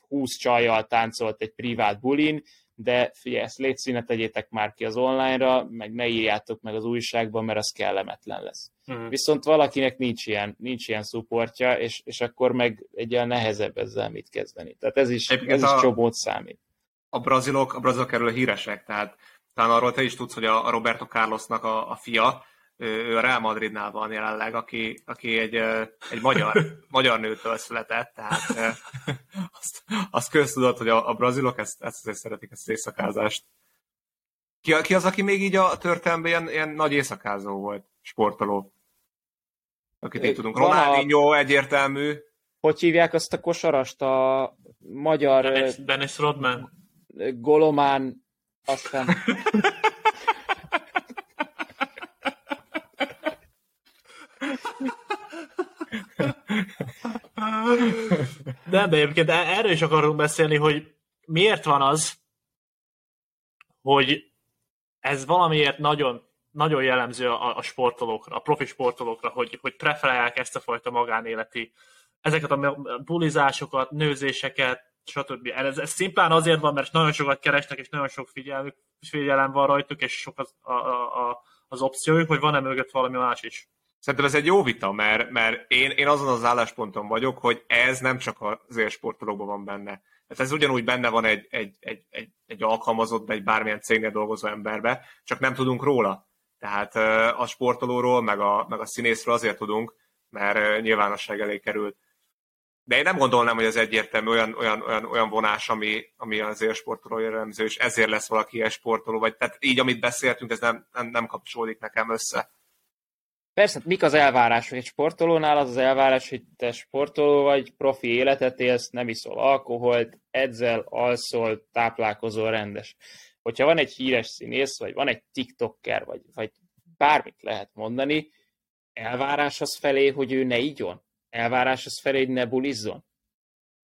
20 csajjal táncolt egy privát bulin, de figyelj, ezt légy színe, tegyétek már ki az online-ra, meg ne írjátok meg az újságban, mert az kellemetlen lesz. Uh-huh. Viszont valakinek nincs ilyen, nincs ilyen szuportja, és, és akkor meg egy olyan nehezebb ezzel mit kezdeni. Tehát ez is, ez a, is csomót számít. A brazilok, a brazilok erről híresek, tehát talán arról te is tudsz, hogy a Roberto Carlosnak a, a fia, ő a Real Madridnál van jelenleg, aki, aki egy, egy magyar, <laughs> magyar nőtől született, tehát <laughs> azt, azt köztudott, hogy a, a brazilok ezt, ezt azért szeretik, ezt az éjszakázást. Ki, ki az, aki még így a történelemben ilyen, ilyen nagy éjszakázó volt, sportoló? Akit így tudunk. Ronaldinho a... egyértelmű. Hogy hívják azt a kosarast, a magyar... Dennis, Dennis Rodman. Golomán, aztán... De, de egyébként e- erről is akarunk beszélni, hogy miért van az, hogy ez valamiért nagyon, nagyon jellemző a, a sportolókra, a profi sportolókra, hogy, hogy preferálják ezt a fajta magánéleti, ezeket a bulizásokat, nőzéseket, stb. Ez, ez szimplán azért van, mert nagyon sokat keresnek, és nagyon sok figyelmük, figyelem van rajtuk, és sok az, a, a, az opciójuk, hogy van-e mögött valami más is. Szerintem ez egy jó vita, mert, mert én, én azon az állásponton vagyok, hogy ez nem csak az élsportolókban van benne. Tehát ez ugyanúgy benne van egy, egy, egy, egy, egy alkalmazott, egy bármilyen cégnél dolgozó emberbe, csak nem tudunk róla. Tehát a sportolóról, meg a, meg a színészről azért tudunk, mert nyilvánosság elé került. De én nem gondolnám, hogy ez egyértelmű olyan, olyan, olyan, olyan vonás, ami, ami az élsportoló jellemző, és ezért lesz valaki ilyen sportoló, vagy tehát így, amit beszéltünk, ez nem, nem, nem kapcsolódik nekem össze. Persze, mik az elvárások egy sportolónál? Az az elvárás, hogy te sportoló vagy, profi életet élsz, nem iszol alkoholt, edzel, alszol, táplálkozol rendes. Hogyha van egy híres színész, vagy van egy tiktoker, vagy, vagy bármit lehet mondani, elvárás az felé, hogy ő ne igyon? Elvárás az felé, hogy ne bulizzon?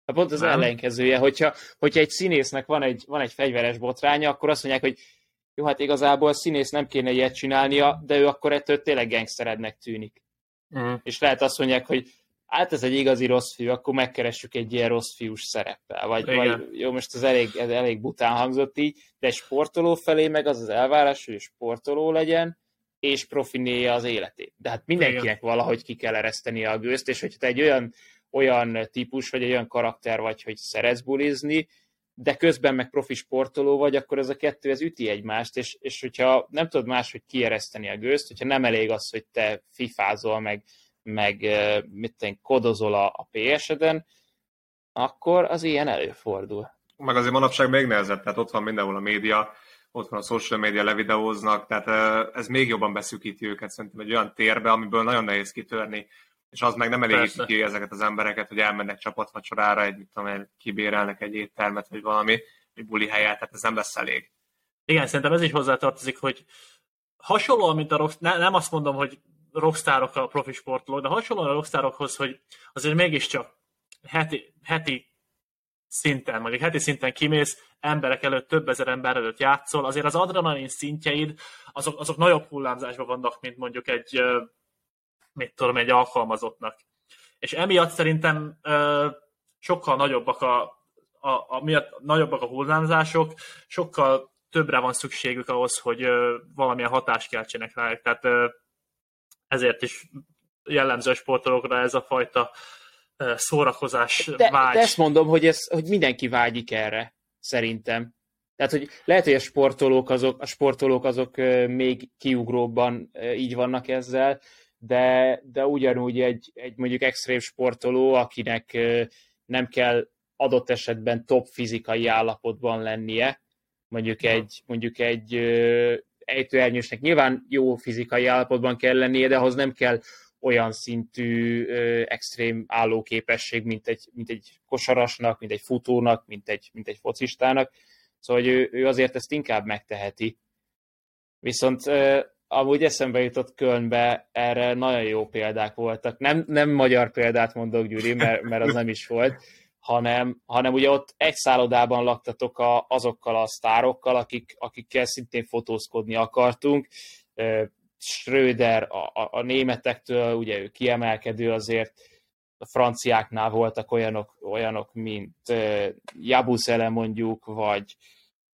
Hát pont az nem. ellenkezője, hogyha, hogyha egy színésznek van egy, van egy fegyveres botránya, akkor azt mondják, hogy jó, hát igazából színész nem kéne ilyet csinálnia, de ő akkor ettől tényleg gangsterednek tűnik. Mm. És lehet azt mondják, hogy hát ez egy igazi rossz fiú, akkor megkeressük egy ilyen rossz fiús szereppel. Vagy, vagy jó, most ez elég, ez elég bután hangzott így, de egy sportoló felé meg az az elvárás, hogy sportoló legyen, és profinéja az életét. De hát mindenkinek Igen. valahogy ki kell ereszteni a gőzt, és hogyha te egy olyan, olyan típus, vagy egy olyan karakter vagy, hogy szeretsz bulizni, de közben meg profi sportoló vagy, akkor ez a kettő ez üti egymást, és, és hogyha nem tudod máshogy kiereszteni a gőzt, hogyha nem elég az, hogy te fifázol, meg, meg mit tenni, kodozol a, a PS-eden, akkor az ilyen előfordul. Meg azért manapság még nehezebb, tehát ott van mindenhol a média, ott van a social media, levideóznak, tehát ez még jobban beszűkíti őket szerintem egy olyan térbe, amiből nagyon nehéz kitörni és az meg nem elég ki ezeket az embereket, hogy elmennek csapatvacsorára, egy, mit tudom kibérelnek egy éttermet, vagy valami, egy buli helyet, tehát ez nem lesz elég. Igen, szerintem ez is hozzátartozik, hogy hasonlóan, mint a rock, ne, nem azt mondom, hogy rockstárok a profi sportolók, de hasonlóan a rockstárokhoz, hogy azért mégiscsak heti, heti szinten, mondjuk heti szinten kimész, emberek előtt, több ezer ember előtt játszol, azért az adrenalin szintjeid, azok, azok nagyobb hullámzásban vannak, mint mondjuk egy mit tudom, egy alkalmazottnak. És emiatt szerintem sokkal nagyobbak a, a, a, miatt nagyobbak a hullámzások, sokkal többre van szükségük ahhoz, hogy valamilyen hatást keltsenek rájuk. Tehát ezért is jellemző a sportolókra ez a fajta szórakozás de, vágy. De ezt mondom, hogy, ez, hogy mindenki vágyik erre, szerintem. Tehát, hogy lehet, hogy a sportolók azok, a sportolók azok még kiugróbban így vannak ezzel, de, de ugyanúgy egy, egy mondjuk extrém sportoló, akinek nem kell adott esetben top fizikai állapotban lennie, mondjuk egy, mondjuk egy ejtőernyősnek nyilván jó fizikai állapotban kell lennie, de ahhoz nem kell olyan szintű ö, extrém állóképesség, mint egy, mint egy kosarasnak, mint egy futónak, mint egy, mint egy focistának. Szóval hogy ő, ő azért ezt inkább megteheti. Viszont ö, amúgy eszembe jutott Kölnbe, erre nagyon jó példák voltak. Nem, nem magyar példát mondok, Gyuri, mert, mert az nem is volt, hanem, hanem ugye ott egy szállodában laktatok a, azokkal a sztárokkal, akik, akikkel szintén fotózkodni akartunk. Schröder a, a, a németektől, ugye ő kiemelkedő azért, a franciáknál voltak olyanok, olyanok mint uh, Jabusele mondjuk, vagy,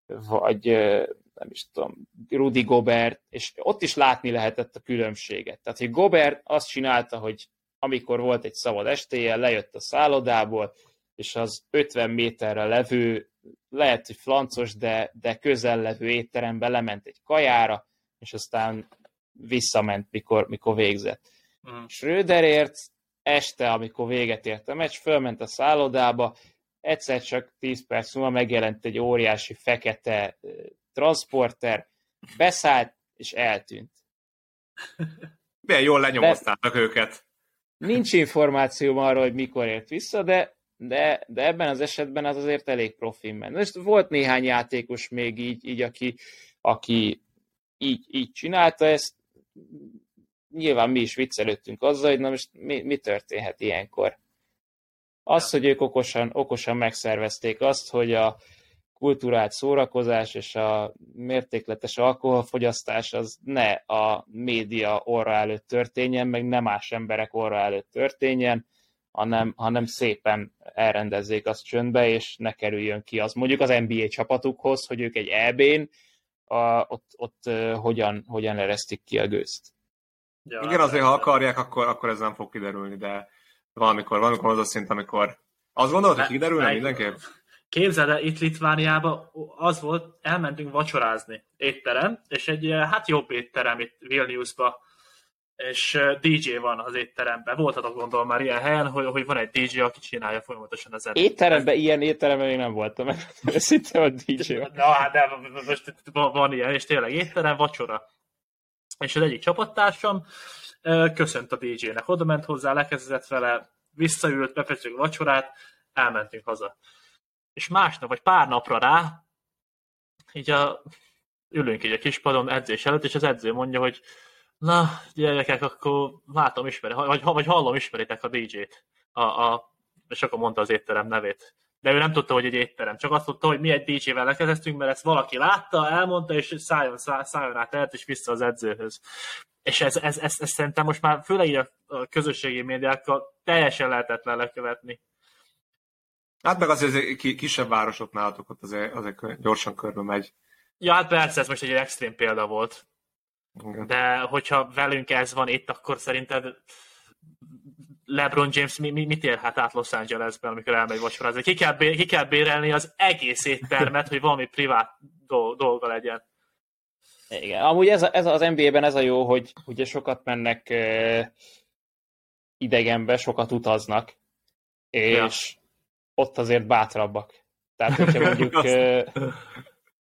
vagy uh, nem is tudom, Rudi Gobert, és ott is látni lehetett a különbséget. Tehát, hogy Gobert azt csinálta, hogy amikor volt egy szabad estéje, lejött a szállodából, és az 50 méterre levő, lehet, hogy flancos, de, de közel levő étterembe lement egy kajára, és aztán visszament, mikor, mikor végzett. Mm. Schröderért este, amikor véget ért a meccs, fölment a szállodába, egyszer csak 10 perc múlva megjelent egy óriási fekete transporter, beszállt és eltűnt. <laughs> Milyen jól lenyomoztátok őket. Nincs információ arról, hogy mikor ért vissza, de, de, de ebben az esetben az azért elég profin ment. Most volt néhány játékos még így, így aki, aki így, így csinálta ezt, nyilván mi is viccelődtünk azzal, hogy na most mi, mi történhet ilyenkor. Az, hogy ők okosan, okosan megszervezték azt, hogy a kultúrált szórakozás és a mértékletes alkoholfogyasztás az ne a média orra előtt történjen, meg nem más emberek orra előtt történjen, hanem, hanem szépen elrendezzék azt csöndbe, és ne kerüljön ki az mondjuk az NBA csapatukhoz, hogy ők egy EB-n a, ott, ott hogyan, hogyan eresztik ki a gőzt. Ja, Igen, azért ha akarják, akkor, akkor ez nem fog kiderülni, de valamikor, valamikor az a szint, amikor azt gondolod, hogy kiderülne mindenképp? Képzeld el, itt Litvániában az volt, elmentünk vacsorázni étterem, és egy hát jobb étterem itt Vilniusba, és DJ van az étteremben. Voltatok gondolom már ilyen helyen, hogy, hogy van egy DJ, aki csinálja folyamatosan az zenét. Étteremben ilyen étteremben még nem voltam, meg <laughs> szinte a DJ van. Na hát de most van ilyen, és tényleg étterem, vacsora. És az egyik csapattársam köszönt a DJ-nek, oda ment hozzá, lekezdett vele, visszaült, befejezzük a vacsorát, elmentünk haza. És másnap, vagy pár napra rá, így a, ülünk így a kispadon edzés előtt, és az edző mondja, hogy na, gyerekek, akkor látom, ismeri, vagy, vagy hallom, ismeritek a DJ-t. A, a, és akkor mondta az étterem nevét. De ő nem tudta, hogy egy étterem, csak azt tudta, hogy mi egy DJ-vel lekezdtünk, mert ezt valaki látta, elmondta, és szálljon, szálljon át el, és vissza az edzőhöz. És ez, ez, ez, ez szerintem most már főleg a, a közösségi médiákkal teljesen lehetetlen lekövetni. Hát meg azért kisebb városok nálatok ott azért, azért gyorsan körbe megy. Ja, hát persze, ez most egy extrém példa volt. De hogyha velünk ez van itt, akkor szerinted LeBron James mi, mi, mit élhet át Los Angelesben, amikor elmegy vacsorázni? Ki kell, ki kell bérelni az egész éttermet, hogy valami privát dolga legyen. Igen, amúgy ez, ez az NBA-ben ez a jó, hogy ugye sokat mennek uh, idegenbe, sokat utaznak, és ja. ott azért bátrabbak. Tehát, hogyha <laughs> mondjuk uh,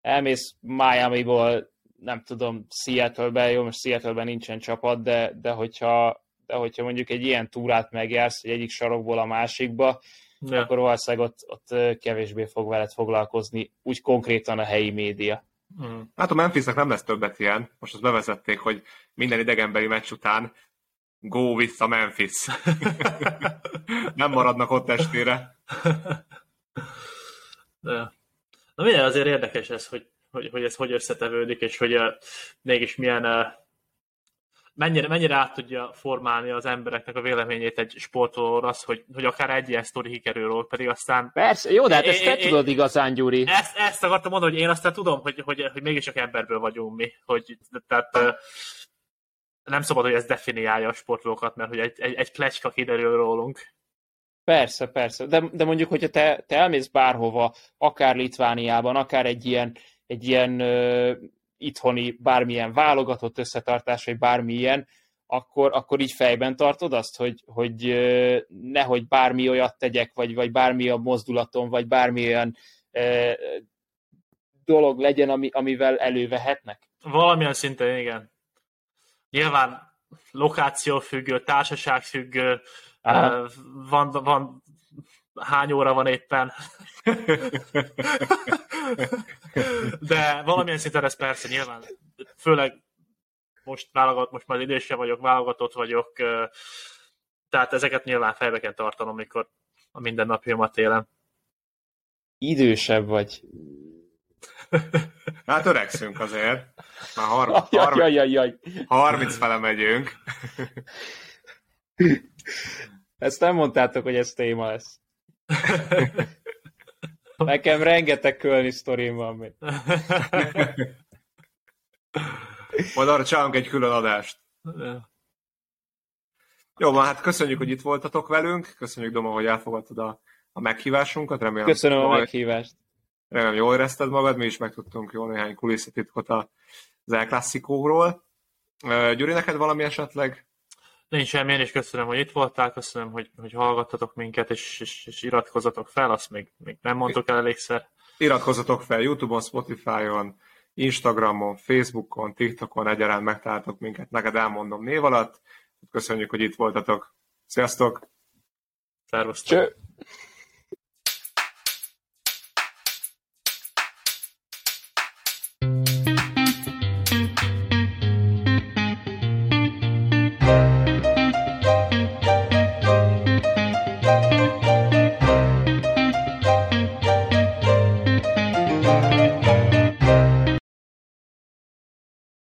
elmész Miami-ból nem tudom, Seattle-ben, jó, most Seattle-ben nincsen csapat, de, de, hogyha, de hogyha mondjuk egy ilyen túrát megjársz, hogy egyik sarokból a másikba, ja. akkor valószínűleg ott, ott kevésbé fog veled foglalkozni, úgy konkrétan a helyi média. Mm. Hát a Memphisnek nem lesz többet ilyen. Most azt bevezették, hogy minden idegenbeli meccs után go vissza Memphis. <laughs> nem maradnak ott estére. De. Na minden azért érdekes ez, hogy hogy, hogy ez hogy összetevődik, és hogy uh, mégis milyen uh, mennyire, mennyire át tudja formálni az embereknek a véleményét egy sportolóról az, hogy, hogy akár egy ilyen sztori kikerül pedig aztán... Persze, jó, de hát ezt te é, tudod igazán, Gyuri. Ezt, ezt akartam mondani, hogy én aztán tudom, hogy, hogy, hogy mégis csak emberből vagyunk mi, hogy tehát nem szabad, hogy ez definiálja a sportolókat, mert hogy egy, egy, egy plecska kiderül rólunk. Persze, persze, de, de mondjuk, hogyha te, te elmész bárhova, akár Litvániában, akár egy ilyen egy ilyen ö, itthoni bármilyen válogatott összetartás, vagy bármilyen, akkor, akkor így fejben tartod azt, hogy, hogy nehogy bármi olyat tegyek, vagy, vagy bármi a mozdulatom, vagy bármi olyan e, dolog legyen, ami, amivel elővehetnek? Valamilyen szinten igen. Nyilván lokáció függő, társaság függő, van, van hány óra van éppen. De valamilyen szinten ez persze nyilván, főleg most válogat, most már idősebb vagyok, válogatott vagyok, tehát ezeket nyilván fejbe kell tartanom, amikor a mindennapjomat élem. Idősebb vagy. <laughs> Hát öregszünk azért. Már har- jaj, jaj, jaj, jaj. 30 fele megyünk. Ezt nem mondtátok, hogy ez téma lesz. Nekem rengeteg kölni sztorim van még. Majd arra csinálunk egy külön adást. Jó van, hát köszönjük, hogy itt voltatok velünk. Köszönjük, Doma, hogy elfogadtad a, a meghívásunkat. Remélem, Köszönöm jól, a meghívást. Remélem, jól érezted magad. Mi is megtudtunk jól néhány kulisszatitkot az El Classicóról. Gyuri, neked valami esetleg? Nincs semmi, én is köszönöm, hogy itt voltál, köszönöm, hogy, hogy hallgattatok minket, és, és, és iratkozzatok fel, azt még, még nem mondtuk el elégszer. Iratkozzatok fel YouTube-on, Spotify-on, Instagramon, Facebookon, TikTokon egyaránt megtaláltok minket, neked elmondom név alatt. Köszönjük, hogy itt voltatok. Sziasztok! Szervusztok! Cső.